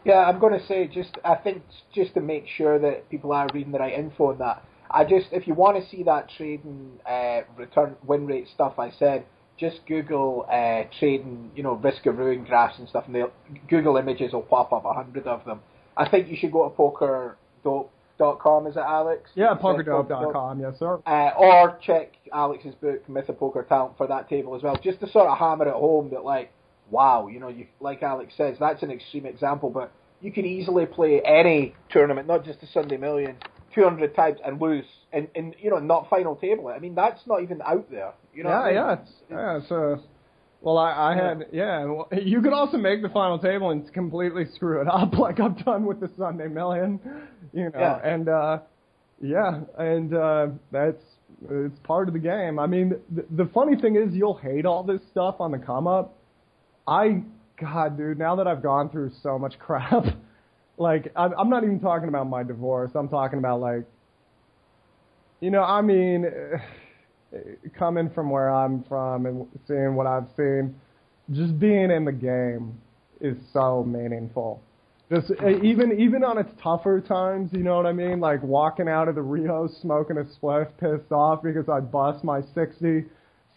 Speaker 2: Yeah, I'm going to say just I think just to make sure that people are reading the right info on that I just, if you want to see that trading uh, return win rate stuff I said, just Google uh, trading, you know, risk of ruin graphs and stuff, and the Google images will pop up a hundred of them. I think you should go to pokerdope.com, is it Alex?
Speaker 3: Yeah, pokerdope.com, yes sir.
Speaker 2: Uh, or check Alex's book, Myth of Poker Talent, for that table as well, just to sort of hammer it home that like, wow, you know, you like Alex says, that's an extreme example, but you can easily play any tournament, not just the Sunday Million, 200 times and lose and, and you know not final table I mean that's not even out there. You know.
Speaker 3: Yeah,
Speaker 2: I mean?
Speaker 3: yeah, it's, yeah. So, well, I, I had yeah. Well, you could also make the final table and completely screw it up, like I've done with the Sunday Million. You know,
Speaker 2: yeah.
Speaker 3: and uh, yeah, and uh, that's It's part of the game. I mean, the, the funny thing is, you'll hate all this stuff on the come up. I, God, dude, now that I've gone through so much crap, like I'm, I'm not even talking about my divorce. I'm talking about like, you know, I mean, coming from where I'm from and seeing what I've seen, just being in the game is so meaningful. Just uh, even even on its tougher times, you know what I mean? Like walking out of the Rio smoking a spliff, pissed off because I bust my 60,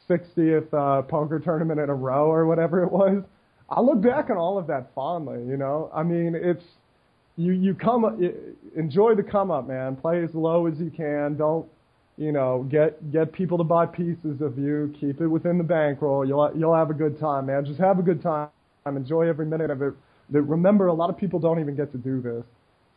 Speaker 3: 60th uh, poker tournament in a row or whatever it was. I look back on all of that fondly. You know, I mean, it's you you come enjoy the come up, man. Play as low as you can. Don't you know get get people to buy pieces of you. Keep it within the bankroll. You'll you'll have a good time, man. Just have a good time. Enjoy every minute of it remember a lot of people don't even get to do this.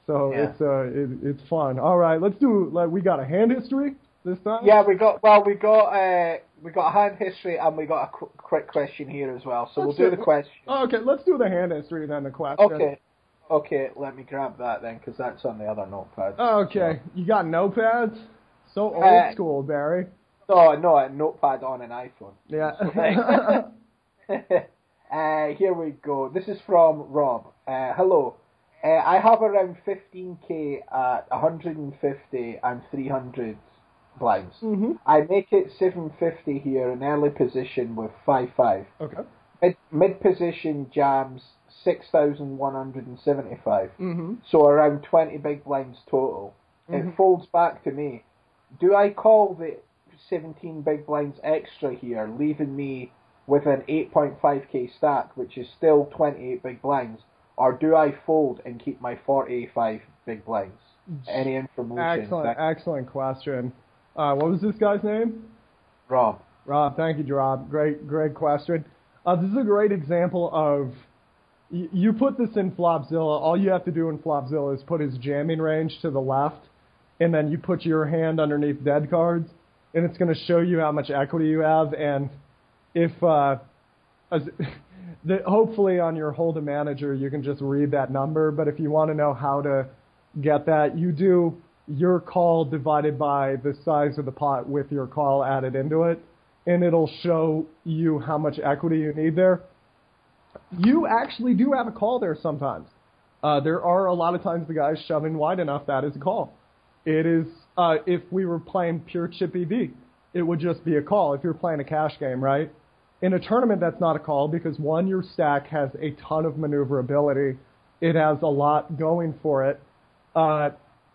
Speaker 3: So yeah. it's uh it, it's fun. All right, let's do like we got a hand history this time.
Speaker 2: Yeah, we got well we got uh we got a hand history and we got a qu- quick question here as well. So let's we'll do, do the question.
Speaker 3: Oh, okay, let's do the hand history and then the question.
Speaker 2: Okay. Okay, let me grab that then because that's on the other notepad.
Speaker 3: Okay, so. you got notepads? So old uh, school, Barry.
Speaker 2: No, no, a notepad on an iPhone.
Speaker 3: Yeah.
Speaker 2: Uh, here we go. This is from Rob. Uh, hello. Uh, I have around 15k at 150 and 300 blinds.
Speaker 3: Mm-hmm.
Speaker 2: I make it 750 here in early position with 5-5.
Speaker 3: Okay.
Speaker 2: Mid, mid position jams 6,175.
Speaker 3: Mm-hmm.
Speaker 2: So around 20 big blinds total. Mm-hmm. It folds back to me. Do I call the 17 big blinds extra here, leaving me with an 8.5k stack, which is still 28 big blinds, or do I fold and keep my 45 big blinds? Any information?
Speaker 3: Excellent, excellent question. Uh, what was this guy's name?
Speaker 2: Rob.
Speaker 3: Rob, thank you, Rob. Great, great question. Uh, this is a great example of y- you put this in Flopzilla. All you have to do in Flopzilla is put his jamming range to the left, and then you put your hand underneath dead cards, and it's going to show you how much equity you have and if uh, as, the, hopefully on your Hold'em Manager you can just read that number. But if you want to know how to get that, you do your call divided by the size of the pot with your call added into it, and it'll show you how much equity you need there. You actually do have a call there sometimes. Uh, there are a lot of times the guy's shoving wide enough that is a call. It is uh, if we were playing pure chip EV, it would just be a call. If you're playing a cash game, right? In a tournament, that's not a call because one, your stack has a ton of maneuverability. It has a lot going for it. Uh,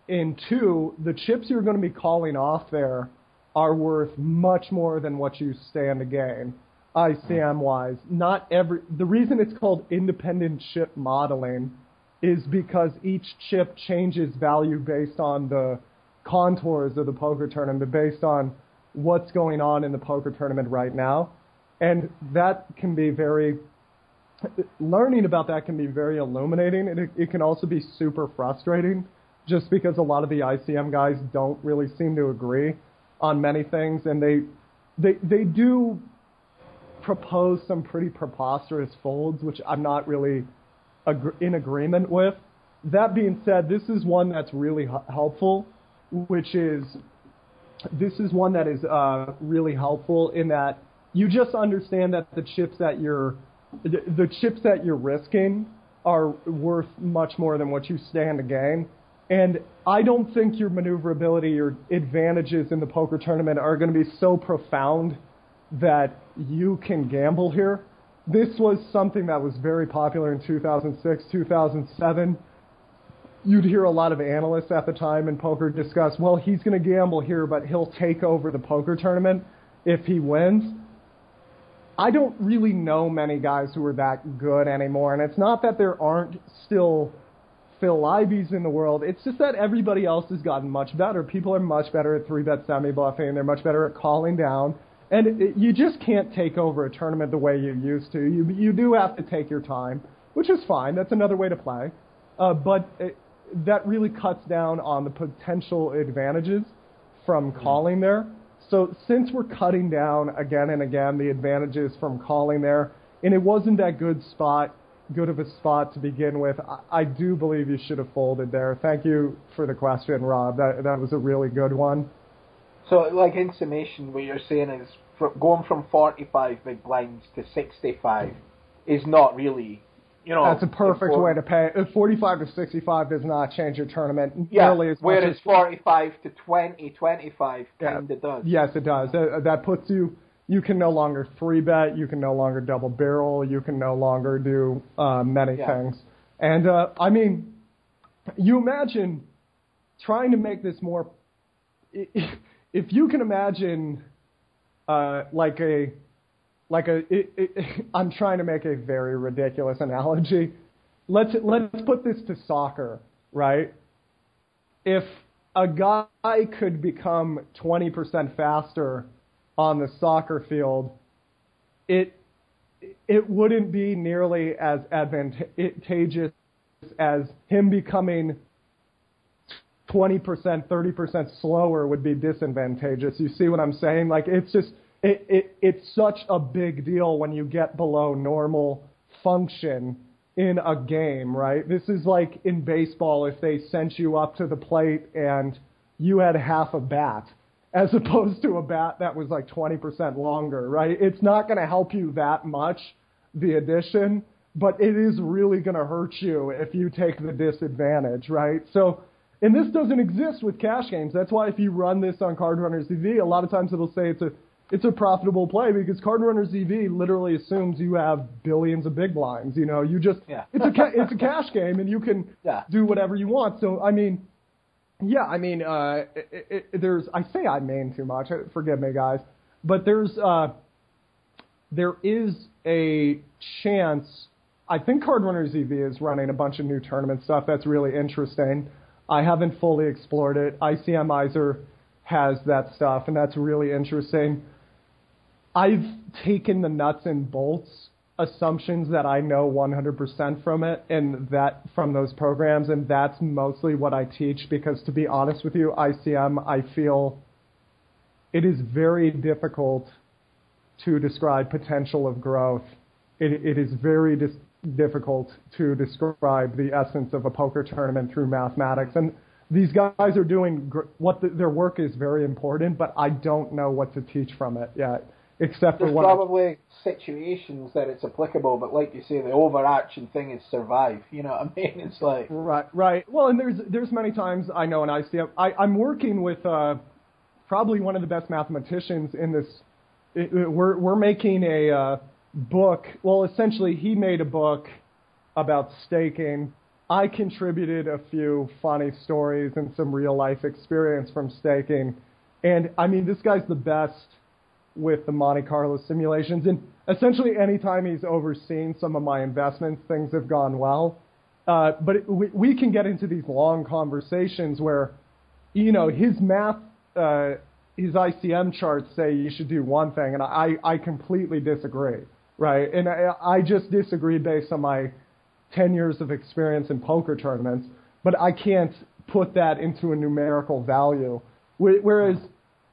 Speaker 3: and two, the chips you're going to be calling off there are worth much more than what you stand to gain, ICM wise. Not every. The reason it's called independent chip modeling is because each chip changes value based on the contours of the poker tournament, based on what's going on in the poker tournament right now. And that can be very, learning about that can be very illuminating. And it, it can also be super frustrating just because a lot of the ICM guys don't really seem to agree on many things. And they, they, they do propose some pretty preposterous folds, which I'm not really ag- in agreement with. That being said, this is one that's really h- helpful, which is this is one that is uh, really helpful in that you just understand that the chips that you're the, the chips that you're risking are worth much more than what you stand to gain. And I don't think your maneuverability or advantages in the poker tournament are going to be so profound that you can gamble here. This was something that was very popular in 2006, 2007 you'd hear a lot of analysts at the time in poker discuss, well, he's going to gamble here, but he'll take over the poker tournament if he wins. I don't really know many guys who are that good anymore, and it's not that there aren't still Phil Ivies in the world. It's just that everybody else has gotten much better. People are much better at three bet semi bluffing. They're much better at calling down, and you just can't take over a tournament the way you used to. You you do have to take your time, which is fine. That's another way to play. Uh, but it, that really cuts down on the potential advantages from mm-hmm. calling there. So since we're cutting down again and again the advantages from calling there, and it wasn't that good spot, good of a spot to begin with, I, I do believe you should have folded there. Thank you for the question, Rob. That that was a really good one.
Speaker 2: So, like in summation, what you're saying is going from 45 big blinds to 65 is not really, you know.
Speaker 3: That's a perfect way to pay. Uh, 45 to 65 does not change your tournament
Speaker 2: Yeah,
Speaker 3: nearly as much
Speaker 2: whereas 45 to 20, 25
Speaker 3: Yeah.
Speaker 2: kind of does.
Speaker 3: Yes, it does. That, that puts you. You can no longer three bet. You can no longer double barrel. You can no longer do uh, many
Speaker 2: Yeah.
Speaker 3: things. And uh, I mean, you imagine trying to make this more. If you can imagine, uh, like a, like a. i i I'm trying to make a very ridiculous analogy. Let's let's put this to soccer, right? if a guy could become 20% faster on the soccer field, it it wouldn't be nearly as advantageous as him becoming 20%, 30% slower would be disadvantageous. You see what I'm saying? Like it's just it, it it's such a big deal when you get below normal function in a game, right? This is like in baseball if they sent you up to the plate and you had half a bat as opposed to a bat that was like 20% longer, right? It's not going to help you that much, the addition, but it is really going to hurt you if you take the disadvantage, right? So, and this doesn't exist with cash games. That's why if you run this on Card Runners EV, a lot of times it'll say it's a it's a profitable play because Card Runners EV literally assumes you have billions of big blinds. You know, you just
Speaker 2: Yeah.
Speaker 3: it's a ca- it's a cash game and you can
Speaker 2: Yeah.
Speaker 3: do whatever you want. So I mean, yeah, I mean, uh, it, it, there's I say I mean too much. Forgive me, guys, but there's uh, there is a chance. I think Card Runners EV is running a bunch of new tournament stuff that's really interesting. I haven't fully explored it. ICMizer has that stuff, and that's really interesting. I've taken the nuts and bolts assumptions that I know 100% from it and that from those programs, and that's mostly what I teach because, to be honest with you, ICM, I feel it is very difficult to describe potential of growth. It, it is very dis- difficult to describe the essence of a poker tournament through mathematics. And these guys are doing gr- what the, their work is very important, but I don't know what to teach from it yet, except for
Speaker 2: There's
Speaker 3: what. I-
Speaker 2: probably situations that it's applicable, but like you say, the overarching thing is survive. You know what I mean? It's like
Speaker 3: Right, right. Well, and there's there's many times I know in ICM I, I'm working with uh, probably one of the best mathematicians in this. It- we're we're making a uh, book. Well, essentially, he made a book about staking. I contributed a few funny stories and some real life experience from staking, and I mean, this guy's the best with the Monte Carlo simulations. And essentially, anytime he's overseen some of my investments, things have gone well. Uh, but it, we, we can get into these long conversations where, you know, his math, uh, his ICM charts say you should do one thing, and I, I completely disagree, right? And I, I just disagree based on my 10 years of experience in poker tournaments, but I can't put that into a numerical value. Whereas,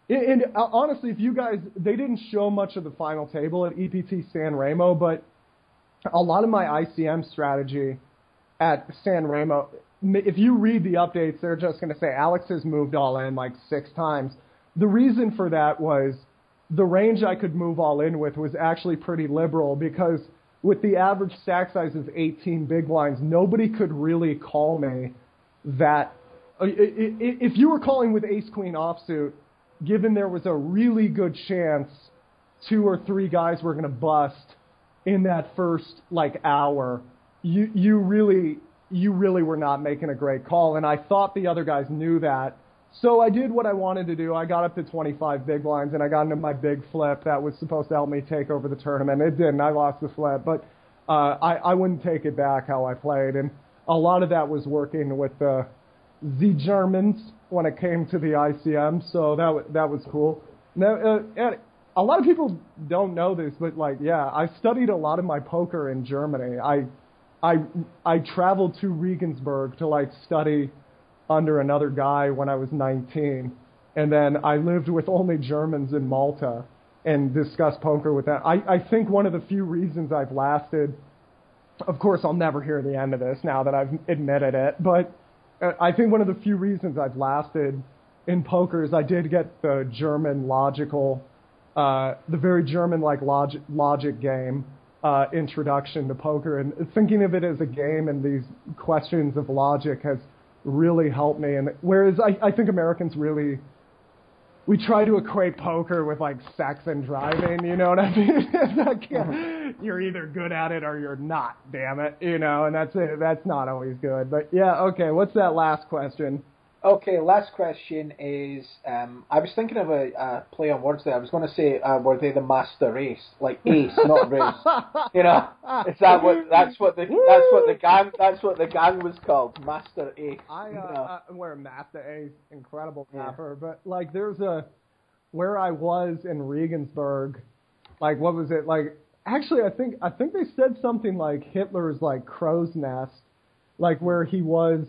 Speaker 3: and uh, honestly, if you guys, they didn't show much of the final table at EPT San Remo, but a lot of my ICM strategy at San Remo, if you read the updates, they're just going to say Alex has moved all in like six times. The reason for that was the range I could move all in with was actually pretty liberal because with the average stack size of 18 big blinds, nobody could really call me that. If you were calling with ace queen offsuit, given there was a really good chance two or three guys were going to bust in that first like hour, you you really you really were not making a great call, and I thought the other guys knew that. So I did what I wanted to do. I got up to 25 big blinds, and I got into my big flip that was supposed to help me take over the tournament. It didn't. I lost the flip, but uh, I I wouldn't take it back how I played, and a lot of that was working with the the Germans when it came to the ICM. So that wa- that was cool. Now, uh, a lot of people don't know this, but like, yeah, I studied a lot of my poker in Germany. I I I traveled to Regensburg to like study under another guy when I was 19, and then I lived with only Germans in Malta and discussed poker with them. I I think one of the few reasons I've lasted. Of course, I'll never hear the end of this now that I've admitted it, but uh, I think one of the few reasons I've lasted in poker is I did get the German logical, uh, the very German like logic logic game uh, introduction to poker, and thinking of it as a game and these questions of logic has really helped me. And whereas I, I think Americans really we try to equate poker with like sex and driving, you know what I mean? Mm-hmm. you're either good at it or you're not, damn it, you know, and that's it. That's not always good. But yeah, okay, what's that last question?
Speaker 2: Okay, last question is um, I was thinking of a, a play on words there. I was going to say, uh, were they the master race, like ace, not race? You know, is that what? That's what the that's what the gang that's what the gang was called, master ace.
Speaker 3: I uh, you know? I wear Masta Ace, incredible rapper, yeah. but like there's a where I was in Regensburg, like what was it like? Actually, I think I think they said something like Hitler's like crow's nest, like where he was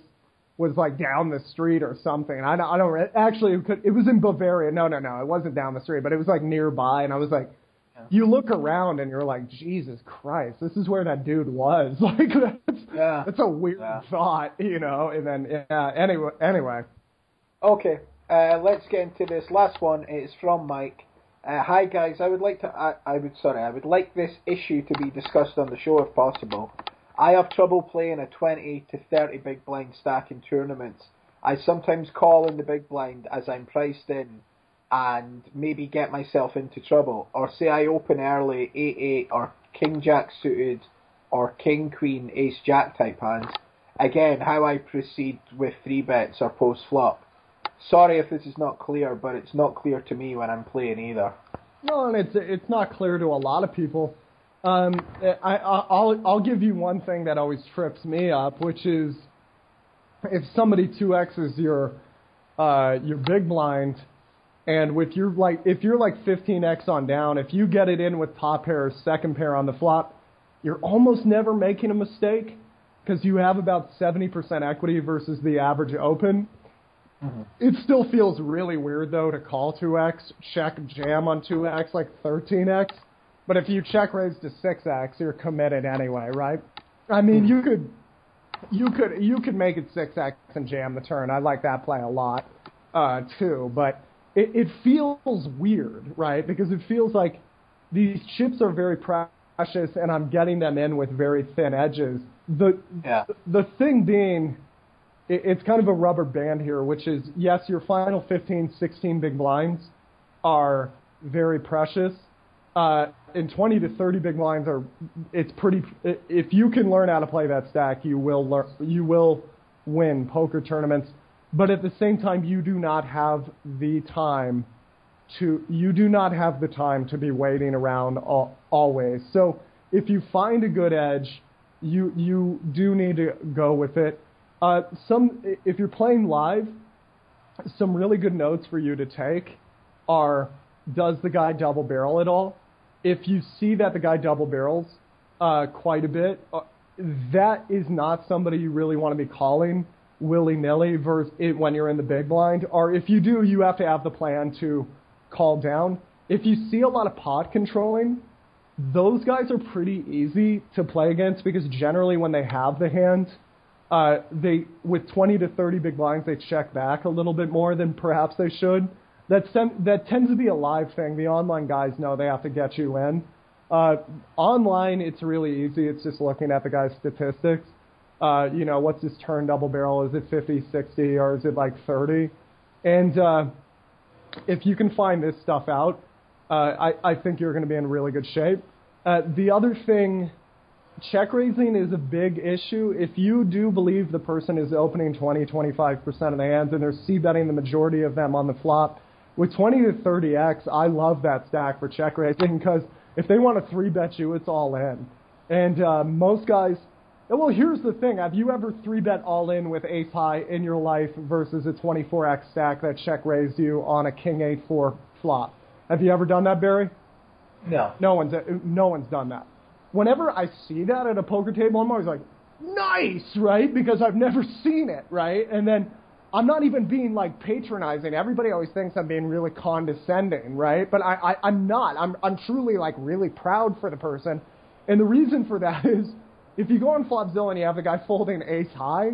Speaker 3: was like down the street or something. I don't, I don't actually it, could, it was in Bavaria. No, no, no, it wasn't down the street, but it was like nearby. And I was like, yeah. you look around and you're like, Jesus Christ, this is where that dude was. Like that's, yeah. that's a weird yeah. thought, you know. And then yeah, anyway, anyway.
Speaker 2: Okay, uh, let's get into this last one. It's from Mike. Uh, hi guys, I would like to. I, I would sorry, I would like this issue to be discussed on the show if possible. I have trouble playing a 20 to 30 big blind stack in tournaments. I sometimes call in the big blind as I'm priced in and maybe get myself into trouble. Or say I open early 8-8 or King Jack suited or King Queen Ace Jack type hands. Again, how I proceed with three bets or post flop. Sorry if this is not clear, but it's not clear to me when I'm playing either.
Speaker 3: No, and it's it's not clear to a lot of people. Um, I, I'll I'll give you one thing that always trips me up, which is if somebody two x's your uh, your big blind, and with your like if you're like 15x on down, if you get it in with top pair or second pair on the flop, you're almost never making a mistake because you have about 70% equity versus the average open. Mm-hmm. It still feels really weird though to call 2x, check jam on 2x like 13x but if you check raise to six x, you're committed anyway, right? I mean, you could, you could, you could make it six x and jam the turn. I like that play a lot, uh, too. But it, it feels weird, right? Because it feels like these chips are very precious, and I'm getting them in with very thin edges. The yeah. the thing being, it, it's kind of a rubber band here, which is yes, your final 15, 16 big blinds are very precious uh, in 20 to 30 big blinds are it's pretty if you can learn how to play that stack you will learn you will win poker tournaments. But at the same time you do not have the time to you do not have the time to be waiting around all, always. So if you find a good edge you you do need to go with it. Uh, some if you're playing live some really good notes for you to take are does the guy double barrel at all? If you see that the guy double barrels uh, quite a bit, uh, that is not somebody you really want to be calling willy nilly versus it when you're in the big blind. Or if you do, you have to have the plan to call down. If you see a lot of pot controlling, those guys are pretty easy to play against because generally when they have the hand, uh, they with 20 to 30 big blinds they check back a little bit more than perhaps they should that sem- that tends to be a live thing. The online guys know they have to get you in. Uh, online, it's really easy. It's just looking at the guy's statistics. Uh, you know, what's his turn double barrel? Is it 50, 60, or is it like 30? And uh, if you can find this stuff out, uh, I, I think you're going to be in really good shape. Uh, the other thing, check raising is a big issue. If you do believe the person is opening 20, 25% of the hands and they're c betting the majority of them on the flop, with 20 to 30x, I love that stack for check raising because if they want to three bet you, it's all in. And uh, most guys, well, here's the thing: Have you ever three bet all in with ace high in your life versus a 24x stack that check raised you on a king eight four flop? Have you ever done that, Barry?
Speaker 2: No.
Speaker 3: No one's no one's done that. Whenever I see that at a poker table, I'm always like, nice, right? Because I've never seen it, right? And then I'm not even being like patronizing. Everybody always thinks I'm being really condescending, right? But I, I, I'm not. I'm, I'm truly like really proud for the person. And the reason for that is if you go on Flopzilla and you have the guy folding ace high,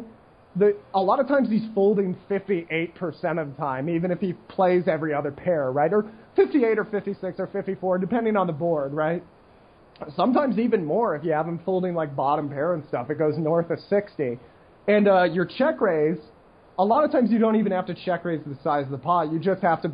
Speaker 3: the a lot of times he's folding 58% of the time, even if he plays every other pair, right? Or 58 or 56 or 54, depending on the board, right? Sometimes even more if you have him folding like bottom pair and stuff. It goes north of 60. And uh, your check raise, a lot of times you don't even have to check raise the size of the pot. You just have to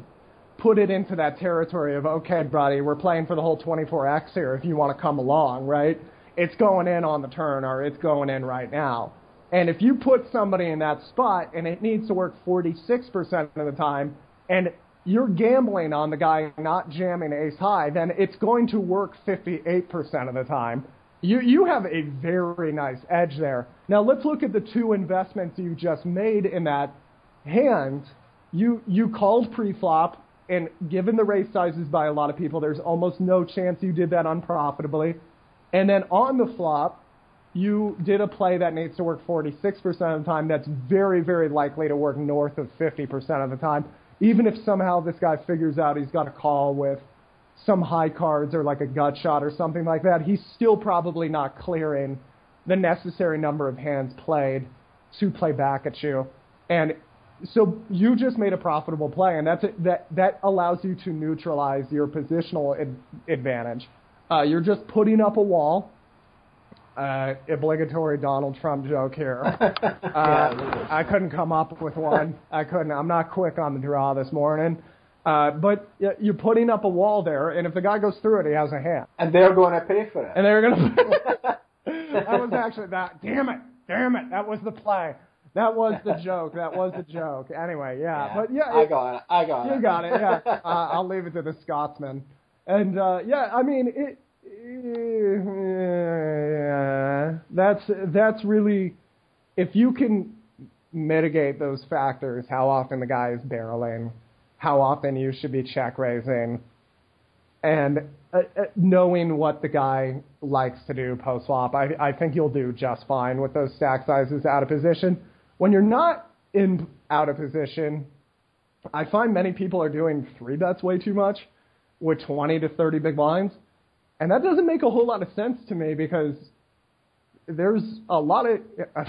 Speaker 3: put it into that territory of, okay, buddy, we're playing for the whole 24x here if you want to come along, right? It's going in on the turn or it's going in right now. And if you put somebody in that spot and it needs to work 46% of the time and you're gambling on the guy not jamming ace high, then it's going to work 58% of the time. You, you have a very nice edge there. Now let's look at the two investments you just made in that hand. You, you called pre-flop and given the raise sizes by a lot of people, there's almost no chance you did that unprofitably. And then on the flop, you did a play that needs to work 46% of the time. That's very, very likely to work north of 50% of the time. Even if somehow this guy figures out he's got a call with some high cards or like a gut shot or something like that, he's still probably not clearing the necessary number of hands played to play back at you. And so you just made a profitable play, and that's a, that that allows you to neutralize your positional ad, advantage. Uh, you're just putting up a wall uh, obligatory Donald Trump joke here. Uh, I couldn't come up with one. I couldn't. I'm not quick on the draw this morning. Uh, but you're putting up a wall there, and if the guy goes through it, he has a hand.
Speaker 2: And they're going to pay for it.
Speaker 3: And they're going to. that was actually that. Damn it! Damn it! That was the play. That was the joke. That was the joke. Anyway, yeah.
Speaker 2: Yeah,
Speaker 3: but yeah,
Speaker 2: I got it. I got
Speaker 3: you
Speaker 2: it.
Speaker 3: You got it. Yeah. uh, I'll leave it to the Scotsman. And uh, yeah, I mean it. Yeah, that's that's really if you can mitigate those factors, how often the guy is barreling, how often you should be check raising, and uh, uh, knowing what the guy likes to do post flop, I, I think you'll do just fine with those stack sizes out of position. When you're not in out of position, I find many people are doing three bets way too much with 20 to 30 big blinds. And that doesn't make a whole lot of sense to me because there's a lot of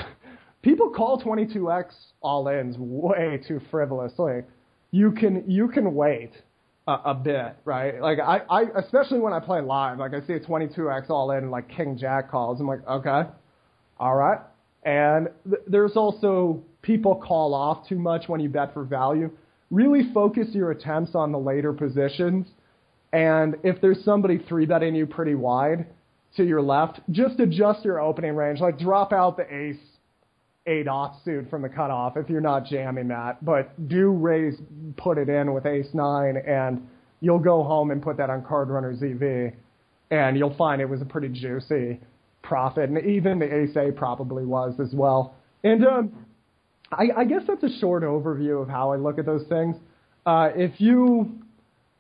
Speaker 3: people call 22x all ins way too frivolously. You can you can wait a, a bit, right? Like I, I especially when I play live, like I see a 22x all in and like king jack calls. I'm like, okay, all right. And th- there's also people call off too much when you bet for value. Really focus your attempts on the later positions and if there's somebody three betting you pretty wide to your left, just adjust your opening range. Like drop out the ace eight offsuit from the cutoff if you're not jamming that. But do raise, put it in with ace nine, and you'll go home and put that on Card Runners EV, and you'll find it was a pretty juicy profit. And even the ace A probably was as well. And um, I, I guess that's a short overview of how I look at those things. Uh, if you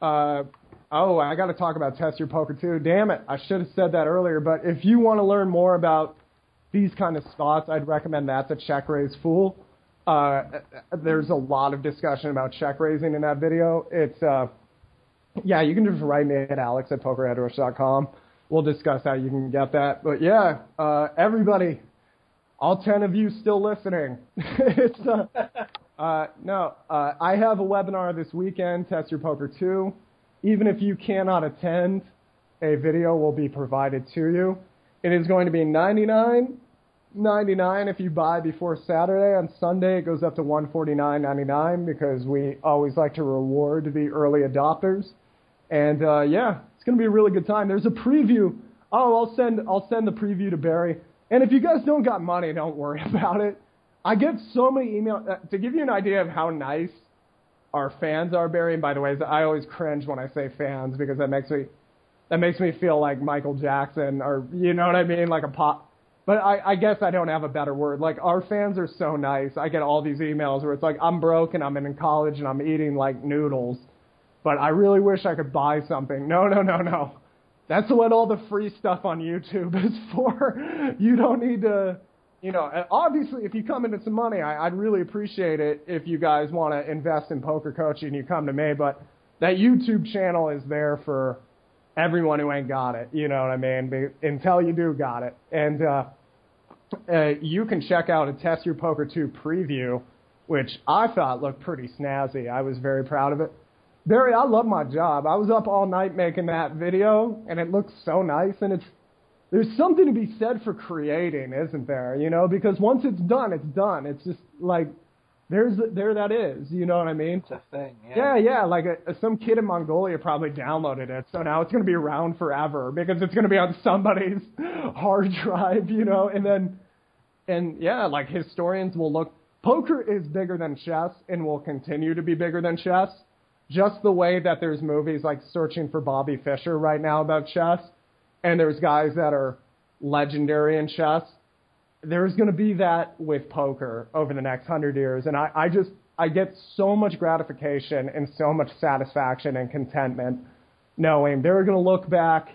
Speaker 3: uh, Oh, I got to talk about Test Your Poker too. Damn it, I should have said that earlier. But if you want to learn more about these kind of spots, I'd recommend that a check raise fool. Uh, there's a lot of discussion about check raising in that video. It's uh, yeah, you can just write me at alex at pokerheadrush.com. We'll discuss how you can get that. But yeah, uh, everybody, all ten of you still listening. it's uh, uh, no, uh, I have a webinar this weekend, Test Your Poker 2 even if you cannot attend, a video will be provided to you. It is going to be 99 99 if you buy before Saturday. On Sunday, it goes up to 149.99 because we always like to reward the early adopters. And uh, yeah, it's going to be a really good time. There's a preview. Oh, I'll send I'll send the preview to Barry. And if you guys don't got money, don't worry about it. I get so many emails uh, to give you an idea of how nice our fans are, Barry. And by the way, I always cringe when I say fans because that makes me that makes me feel like Michael Jackson or you know what I mean, like a pop. But I, I guess I don't have a better word. Like our fans are so nice. I get all these emails where it's like I'm broke and I'm in college and I'm eating like noodles, but I really wish I could buy something. No, no, no, no. That's what all the free stuff on YouTube is for. You don't need to you know, obviously, if you come into some money, I, I'd really appreciate it if you guys want to invest in poker coaching. You come to me, but that YouTube channel is there for everyone who ain't got it. You know what I mean? Until you do got it, and uh, uh, you can check out a Test Your Poker 2 preview, which I thought looked pretty snazzy. I was very proud of it. Barry, I love my job. I was up all night making that video, and it looks so nice. And it's there's something to be said for creating, isn't there? You know, because once it's done, it's done. It's just like there's there that is. You know what I mean?
Speaker 2: It's a thing. Yeah,
Speaker 3: Yeah, yeah. Like a, some kid in Mongolia probably downloaded it, so now it's going to be around forever because it's going to be on somebody's hard drive, you know. And then, and yeah, like historians will look. Poker is bigger than chess and will continue to be bigger than chess. Just the way that there's movies like Searching for Bobby Fischer right now about chess, and there's guys that are legendary in chess there's going to be that with poker over the next hundred years, and I, I just I get so much gratification and so much satisfaction and contentment knowing they're going to look back,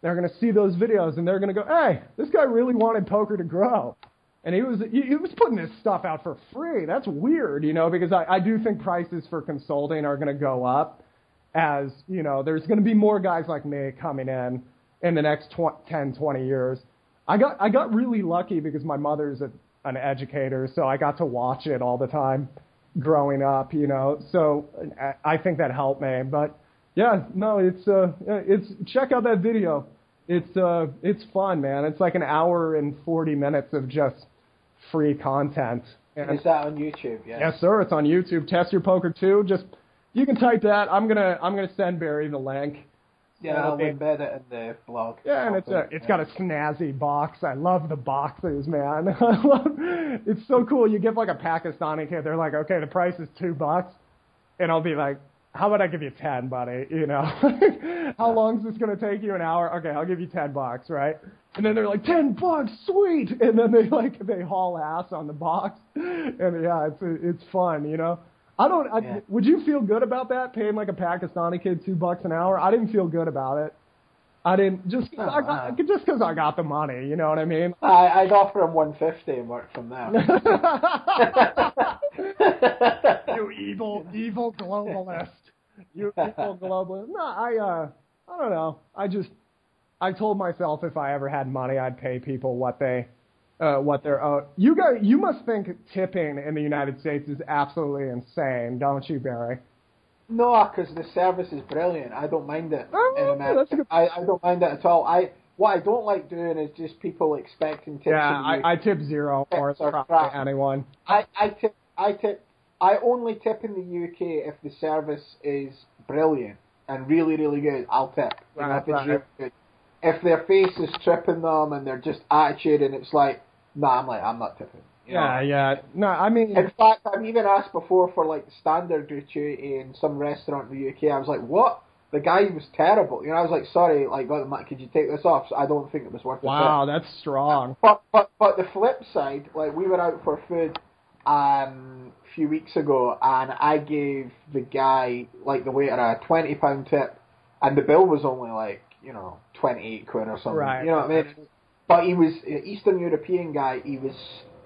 Speaker 3: they're going to see those videos, and they're going to go, "Hey, this guy really wanted poker to grow." And he was he, was putting this stuff out for free. That's weird, you know, because I, I do think prices for consulting are going to go up as, you know, there's going to be more guys like me coming in in the next tw- 10, 20 years I got I got really lucky because my mother's a, an educator, so I got to watch it all the time growing up, you know. So I think that helped me. But yeah, no, it's uh, it's check out that video. It's uh, it's fun, man. It's like an hour and forty minutes of just free content.
Speaker 2: And Is that on YouTube?
Speaker 3: Yeah. Yes, sir. It's on YouTube. Test your poker too. Just you can type that. I'm gonna I'm gonna send Barry the link.
Speaker 2: Yeah, I'll embed it in the blog.
Speaker 3: Yeah, and it's a it's got a snazzy box. I love the boxes, man. I love it's so cool. You give like a Pakistani kid, they're like, okay, the price is two bucks, and I'll be like, how about I give you ten, buddy? You know, how long is this gonna take you? An hour? Okay, I'll give you ten bucks, right? And then they're like, ten bucks, sweet. And then they like they haul ass on the box, and yeah, it's it's fun, you know. I don't. I, yeah. Would you feel good about that? Paying like a Pakistani kid two bucks an hour? I didn't feel good about it. I didn't just cause I got, just because I got the money. You know what I mean?
Speaker 2: I, I'd offer him one fifty and work from there.
Speaker 3: you evil, evil globalist. You evil globalist. No, I. uh I don't know. I just. I told myself if I ever had money, I'd pay people what they uh, what they're uh, you guys you must think tipping in the United States is absolutely insane, don't you, Barry?
Speaker 2: No, because the service is brilliant. I don't mind it. Oh, America. Good... I, I don't mind it at all. I what I don't like doing is just people expecting tips.
Speaker 3: Yeah, I, I tip zero or probably anyone.
Speaker 2: I, I tip I tip I only tip in the UK if the service is brilliant and really really good. I'll tip. Right, if right. really. If their face is tripping them and they're just attitude and it's like no, I'm like, I'm not tipping.
Speaker 3: yeah, know? yeah. No, I mean.
Speaker 2: In fact, I've even asked before for like standard gratuity in some restaurant in the UK. I was like, what? The guy was terrible. You know, I was like, sorry, like, could you take this off? So I don't think it was worth it.
Speaker 3: Wow, that's strong.
Speaker 2: But but but the flip side, like, we were out for food um, a few weeks ago, and I gave the guy, like, the waiter, a twenty pound tip, and the bill was only like, you know, twenty eight quid or something.
Speaker 3: Right.
Speaker 2: You know what I mean? But he was an Eastern European guy. He was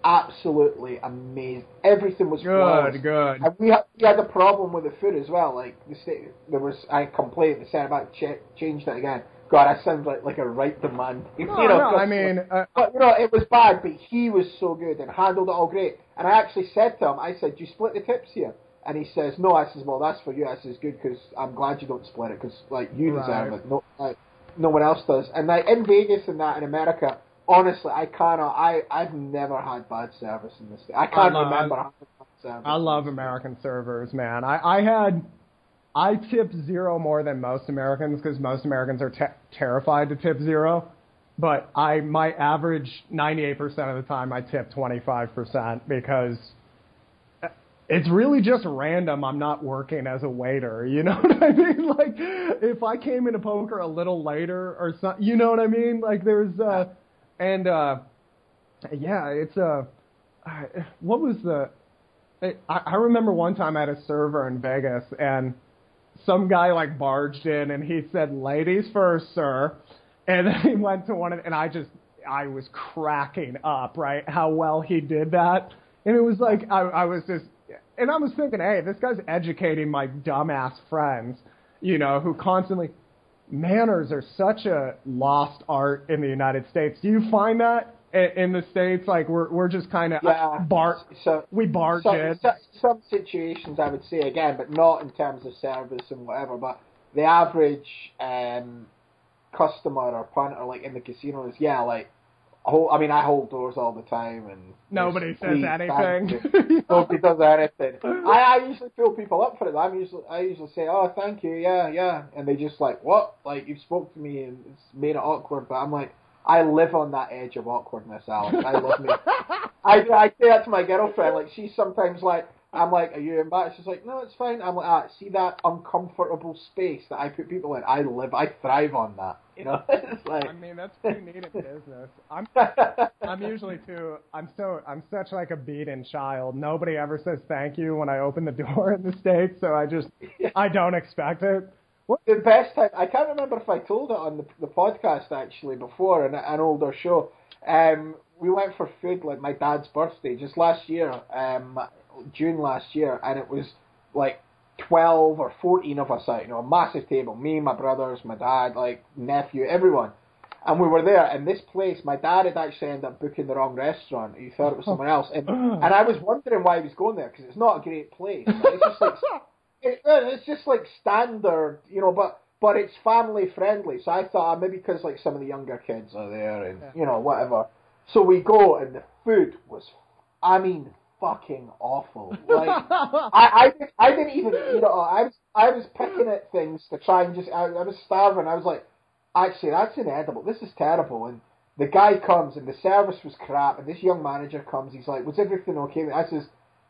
Speaker 2: absolutely amazing. Everything was
Speaker 3: good, good.
Speaker 2: And we had we had a problem with the food as well. Like the state, there was I complained. The centre back ch- changed it again. God, I sound like like a right demand.
Speaker 3: No, you know, no, I mean, uh,
Speaker 2: but you know, it was bad, but he was so good and handled it all great. And I actually said to him, I said, "Do you split the tips here?" And he says, "No." I says, "Well, that's for you." I says, "Good, because I'm glad you don't split it, because like you
Speaker 3: right.
Speaker 2: deserve it. No, like, no one else does. And like in Vegas and that in America, honestly, I of I I've never had bad service in this. State. I can't I love, remember.
Speaker 3: I love American servers, man. I I had I tip zero more than most Americans because most Americans are te- terrified to tip zero. But I my average 98% of the time I tip 25% because it's really just random. I'm not working as a waiter. You know what I mean? Like, if I came into poker a little later or something, you know what I mean? Like, there's, uh, and, uh, yeah, it's, uh, what was the, I, I remember one time I had a server in Vegas and some guy like barged in and he said, ladies first, sir. And then he went to one of, and I just, I was cracking up, right? How well he did that. And it was like, I, I was just, and I was thinking, hey, this guy's educating my dumbass friends, you know, who constantly manners are such a lost art in the United States. Do you find that in, in the states, like we're we're just kind of
Speaker 2: Yeah.
Speaker 3: bar
Speaker 2: So
Speaker 3: we barge
Speaker 2: some,
Speaker 3: in.
Speaker 2: so- some situations I would say again, but not in terms of service and whatever. But the average um, customer or punter, like in the casino, is yeah, like hold, I mean, I hold doors all the time, and
Speaker 3: Nobody says
Speaker 2: "Please, thank you."
Speaker 3: anything.
Speaker 2: Nobody does anything. I, I usually fill people up for it. I'm usually I usually say, "Oh, thank you, yeah, yeah," and they just like, "What?" Like you spoke to me and it's made it awkward. But I'm like, I live on that edge of awkwardness, Alex. I love me. I I say that to my girlfriend. Like she's sometimes like, I'm like, "Are you embarrassed?" She's like, "No, it's fine." I'm like, "Ah, see that uncomfortable space that I put people in. I live, I thrive on that." You know, it's like.
Speaker 3: I mean, that's pretty neat in business. I'm I'm usually too. I'm so I'm such like a beaten child. Nobody ever says thank you when I open the door in the states, so I just I don't expect it.
Speaker 2: the best time I can't remember if I told it on the, the podcast actually before in an older show. Um, we went for food like my dad's birthday just last year, um, June last year, and it was like twelve or fourteen of us out, you know, a massive table, me, my brothers, my dad, like nephew, everyone. And we were there, and this place, my dad had actually ended up booking the wrong restaurant. He thought it was somewhere else, and and I was wondering why he was going there because it's not a great place. Like, it's just like it, it's just like standard, you know, but but it's family friendly. So I thought uh, maybe because like some of the younger kids are there and you know whatever. So we go and the food was, I mean, fucking awful. Like I I, I didn't even you know I was I was picking at things to try and just I, I was starving. I was like, actually that's inedible. This is terrible. And the guy comes and the service was crap. And this young manager comes. He's like, was everything okay? I says.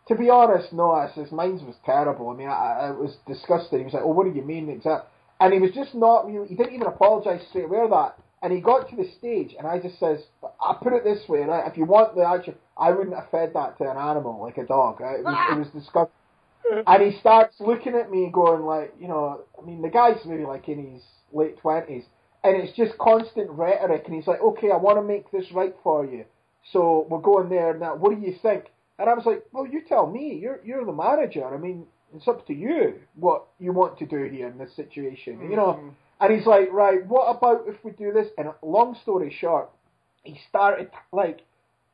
Speaker 2: To be honest, no. I says mine's was terrible. I mean, I, I it was disgusting. He was like, "Oh, what do you mean?" Exact. And he was just not really. He didn't even apologise straight away. That. And he got to the stage, and I just says, "I put it this way, right? If you want the actual, I wouldn't have fed that to an animal like a dog. It was, it was ah. disgusting." Hmm. And he starts looking at me, going like, you know, I mean, the guy's maybe like in his late twenties, and it's just constant rhetoric. And he's like, "Okay, I want to make this right for you, so we're going there now. What do you think?" And I was like, "Well, you tell me. You're you're the manager. I mean, it's up to you what you want to do here in this situation. You know." Hmm. And he's like, "Right, what about if we do this?" And long story short, he started like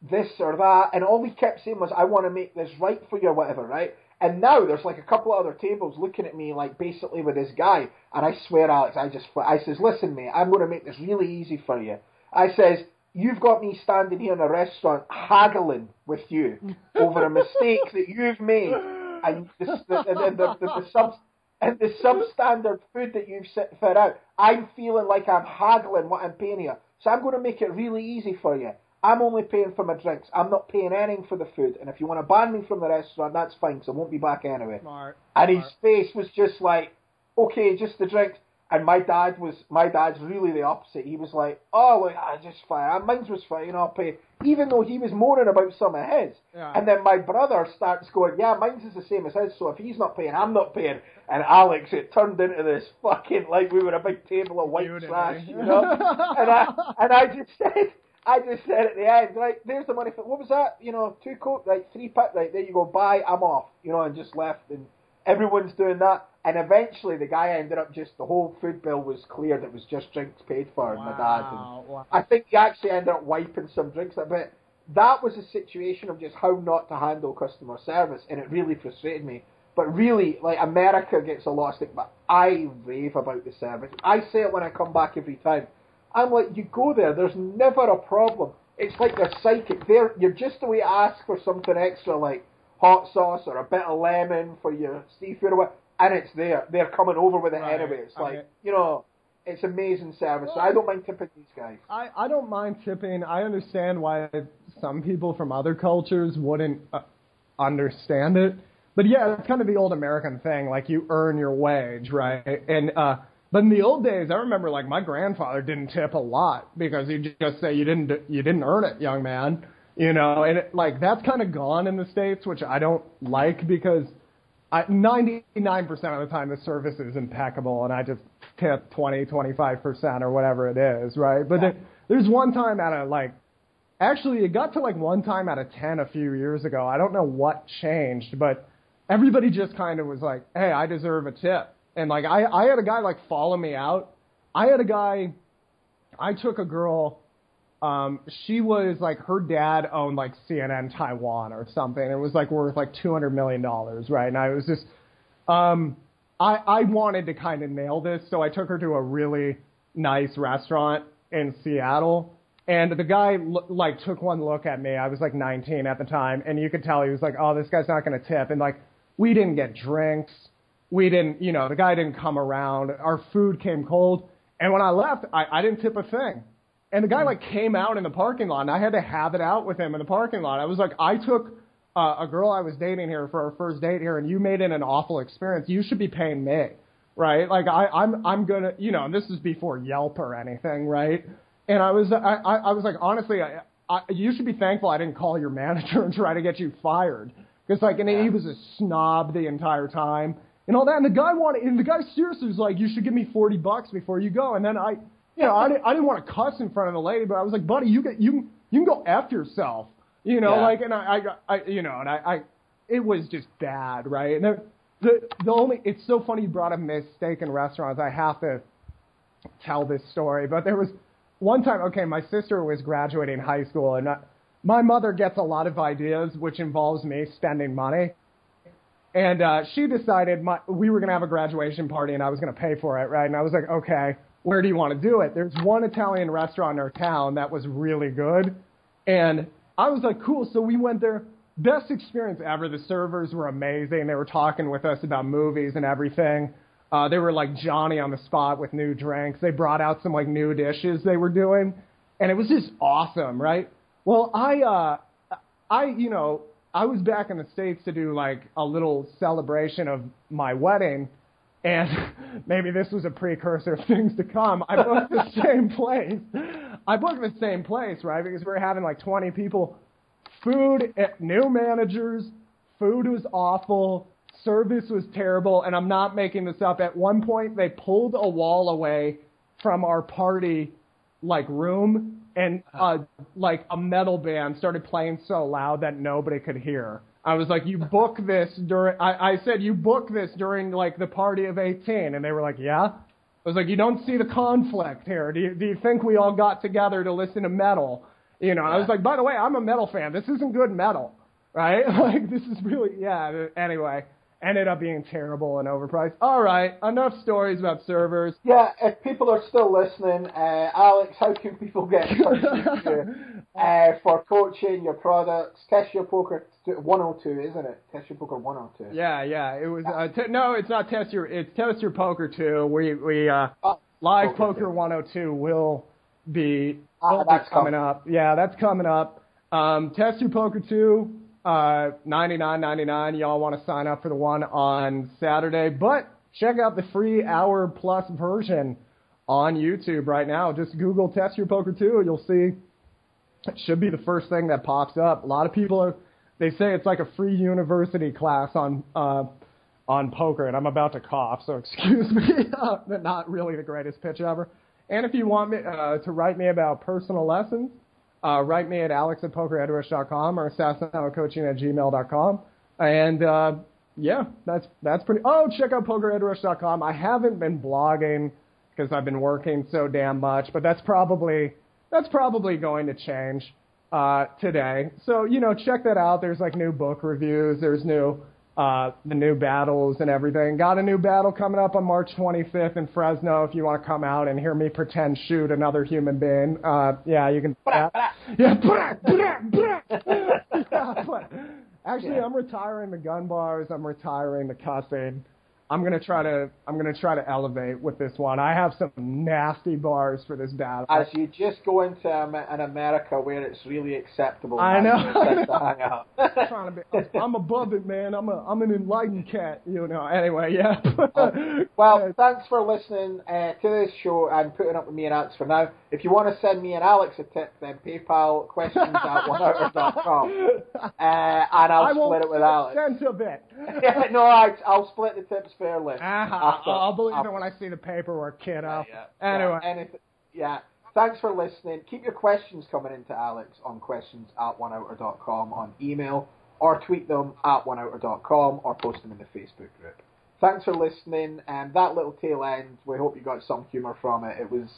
Speaker 2: this or that, and all he kept saying was, "I want to make this right for you," or whatever, right? And now there's like a couple of other tables looking at me like basically with this guy, and I swear, Alex, I just I says, "Listen, mate, I'm going to make this really easy for you." I says, "You've got me standing here in a restaurant haggling with you over a mistake that you've made, and the the the, the, the, the sub." And the substandard food that you've set fed out, I'm feeling like I'm haggling what I'm paying here. So I'm going to make it really easy for you. I'm only paying for my drinks. I'm not paying anything for the food. And if you want to ban me from the restaurant, that's fine, because I won't be back anyway.
Speaker 3: Smart.
Speaker 2: And his face was just like, okay, just the drinks. And my dad was, my dad's really the opposite. He was like, oh, look, I just fine. Mine's was fine. I'll pay. Even though he was moaning about some of his.
Speaker 3: Yeah.
Speaker 2: And then my brother starts going, yeah, mine's is the same as his. So if he's not paying, I'm not paying. And Alex, it turned into this fucking like we were a big table of white trash,
Speaker 3: eh?
Speaker 2: you know. and I and I just said. I just said at the end, right, there's the money for, what was that? You know, two coat, right, three pit, right, there you go, buy, I'm off, you know, and just left, and everyone's doing that, and eventually the guy ended up just, the whole food bill was cleared, it was just drinks paid for, and my dad, and
Speaker 3: Wow. wow.
Speaker 2: I think he actually ended up wiping some drinks, but that was a situation of just how not to handle customer service, and it really frustrated me. But really, like America gets a lot of stick, but I rave about the service. I say it when I come back every time. I'm like, you go there, there's never a problem. It's like they're psychic. They're you're just the way to ask for something extra, like hot sauce or a bit of lemon for your seafood or what, and it's there. They're coming over with it
Speaker 3: Right.
Speaker 2: anyway. It's
Speaker 3: I
Speaker 2: like
Speaker 3: mean-
Speaker 2: you know, it's amazing service. So I don't mind tipping these guys.
Speaker 3: I, I don't mind tipping. I understand why some people from other cultures wouldn't uh, understand it. But yeah, it's kind of the old American thing. Like you earn your wage, right? And uh, but in the old days, I remember like my grandfather didn't tip a lot because he'd just say you didn't you didn't earn it, young man. You know, and it, like that's kind of gone in the states, which I don't like because I, 99% of the time the service is impeccable and I just tip 20, 25% or whatever it is, right? But there, there's one time out of like, actually it got to like one time out of 10 a few years ago. I don't know what changed, but everybody just kind of was like, hey, I deserve a tip. And like, I, I had a guy like follow me out. I had a guy, I took a girl Um, she was like her dad owned like CNN Taiwan or something. It was like worth like two hundred million dollars, right? And I was just, um, I I wanted to kind of nail this, so I took her to a really nice restaurant in Seattle. And the guy like took one look at me. I was like 19 at the time, and you could tell he was like, "Oh, this guy's not going to tip." And like, we didn't get drinks. We didn't, you know, the guy didn't come around. Our food came cold. And when I left, I, I didn't tip a thing. And the guy like came out in the parking lot, and I had to have it out with him in the parking lot. I was like, I took uh, a girl I was dating here for our first date here, and you made it an awful experience. You should be paying me, right? Like I, I'm, I'm gonna, you know, and this is before Yelp or anything, right? And I was, I, I, I was like, honestly, I, I, you should be thankful I didn't call your manager and try to get you fired, because like, and he was a snob the entire time and all that. And the guy wanted, and the guy seriously was like, you should give me 40 bucks before you go. And then I, you know, I didn't, I didn't want to cuss in front of the lady, but I was like, buddy, you get, you, you can go F yourself, you know,
Speaker 2: Yeah.
Speaker 3: like, and I, I, I, you know, and I, I, it was just bad, right? And the, the, the only, it's so funny you brought up mistaken restaurants. I have to tell this story, but there was one time, okay, my sister was graduating high school and I, my mother gets a lot of ideas, which involves me spending money. And uh, she decided my, we were going to have a graduation party and I was going to pay for it, right? And I was like, okay, where do you want to do it? There's one Italian restaurant in our town that was really good. And I was like, cool. So we went there. Best experience ever. The servers were amazing. They were talking with us about movies and everything. Uh, they were like Johnny on the spot with new drinks. They brought out some like new dishes they were doing, and it was just awesome, right? Well, I, uh, I, you know, I was back in the states to do like a little celebration of my wedding, and maybe this was a precursor of things to come. I booked the same place. I booked the same place, right? Because we were having like 20 people. Food, eh, new managers, food was awful, service was terrible, and I'm not making this up. At one point, they pulled a wall away from our party like room, and uh, like a metal band started playing so loud that nobody could hear. I was like, "You book this during?" I, I said, "You book this during like the party of 18," and they were like, "Yeah." I was like, "You don't see the conflict here. Do you, do you think we all got together to listen to metal?" You know, I was like, "By the way, I'm a metal fan. This isn't good metal, right? like this is really yeah." Anyway, ended up being terrible and overpriced. All right, enough stories about servers.
Speaker 2: Yeah, if people are still listening, uh, Alex, how can people get in touch with you uh, for coaching your products? Test your poker t- 102, isn't it? Test your poker 102.
Speaker 3: Yeah, yeah. It was uh, t- no, it's not test your. It's test your poker 2. We we uh,
Speaker 2: Oh,
Speaker 3: live
Speaker 2: Poker
Speaker 3: poker
Speaker 2: two.
Speaker 3: 102 will be
Speaker 2: Ah,
Speaker 3: will be
Speaker 2: that's
Speaker 3: coming
Speaker 2: coming.
Speaker 3: up. Yeah, that's coming up. Um, test your poker two. Uh, 99.99. Y'all want to sign up for the one on Saturday, but check out the free hour plus version on YouTube right now. Just Google Test Your Poker 2. You'll see it should be the first thing that pops up. A lot of people are, they say it's like a free university class on uh, on poker, and I'm about to cough, so excuse me. not really the greatest pitch ever. And if you want me uh, to write me about personal lessons, uh, write me at alex at pokerheadrush.com or assassincoaching at gmail.com. And uh, yeah, that's that's pretty. Oh, check out pokerheadrush.com. I haven't been blogging because I've been working so damn much, but that's probably that's probably going to change uh, today. So you know, check that out. There's like new book reviews. There's new uh, the new battles and everything. Got a new battle coming up on March 25th in Fresno. If you want to come out and hear me pretend shoot another human being, uh, yeah, you can. Yeah, yeah, blah, blah, blah. yeah but actually,
Speaker 2: Yeah.
Speaker 3: I'm retiring the gun bars. I'm retiring the cussing. I'm gonna try to I'm gonna try to elevate with this one. I have some nasty bars for this battle.
Speaker 2: As you just go into Am- an America where it's really acceptable.
Speaker 3: I know, I know. I'm trying to be. I'm above it, man. I'm a I'm an enlightened cat. You know. Anyway, yeah.
Speaker 2: Well, thanks for listening uh, to this show and putting up with me and Alex for now. If you want to send me and Alex a tip, then PayPal questions at oneouter.com. Uh, and I'll
Speaker 3: I
Speaker 2: split it with Alex.
Speaker 3: Cent of it.
Speaker 2: yeah, no, I, I'll split the tips fairly.
Speaker 3: Ah,
Speaker 2: After-
Speaker 3: I'll believe
Speaker 2: after-
Speaker 3: it when I see the paperwork, kiddo.
Speaker 2: Yeah,
Speaker 3: Anyway.
Speaker 2: Yeah, anyth- yeah. Thanks for listening. Keep your questions coming into Alex on questions at oneouter.com on email or tweet them at oneouter.com or post them in the Facebook group. Thanks for listening. And that little tail end, we hope you got some humour from it. It was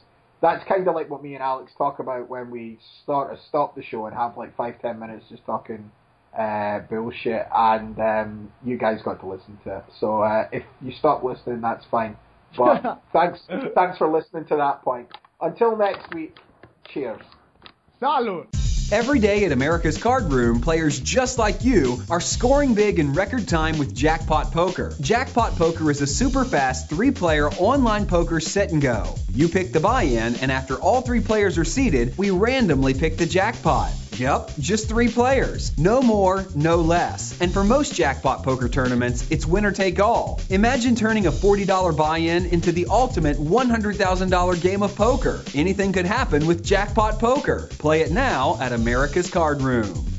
Speaker 2: that's kind of like what me and Alex talk about when we start to stop the show and have like five ten minutes just talking uh, bullshit, and um, you guys got to listen to it. So uh, if you stop listening, that's fine. But thanks, thanks for listening to that point. Until next week, cheers.
Speaker 3: Salud.
Speaker 1: Every day at America's Card Room, players just like you are scoring big in record time with Jackpot Poker. Jackpot Poker is a super fast three player online poker set and go. You pick the buy in, and after all three players are seated, we randomly pick the jackpot. Yep, just three players. No more, no less. And for most jackpot poker tournaments, it's winner take all. Imagine turning a $40 buy in into the ultimate $100,000 game of poker. Anything could happen with jackpot poker. Play it now at America's Card Room.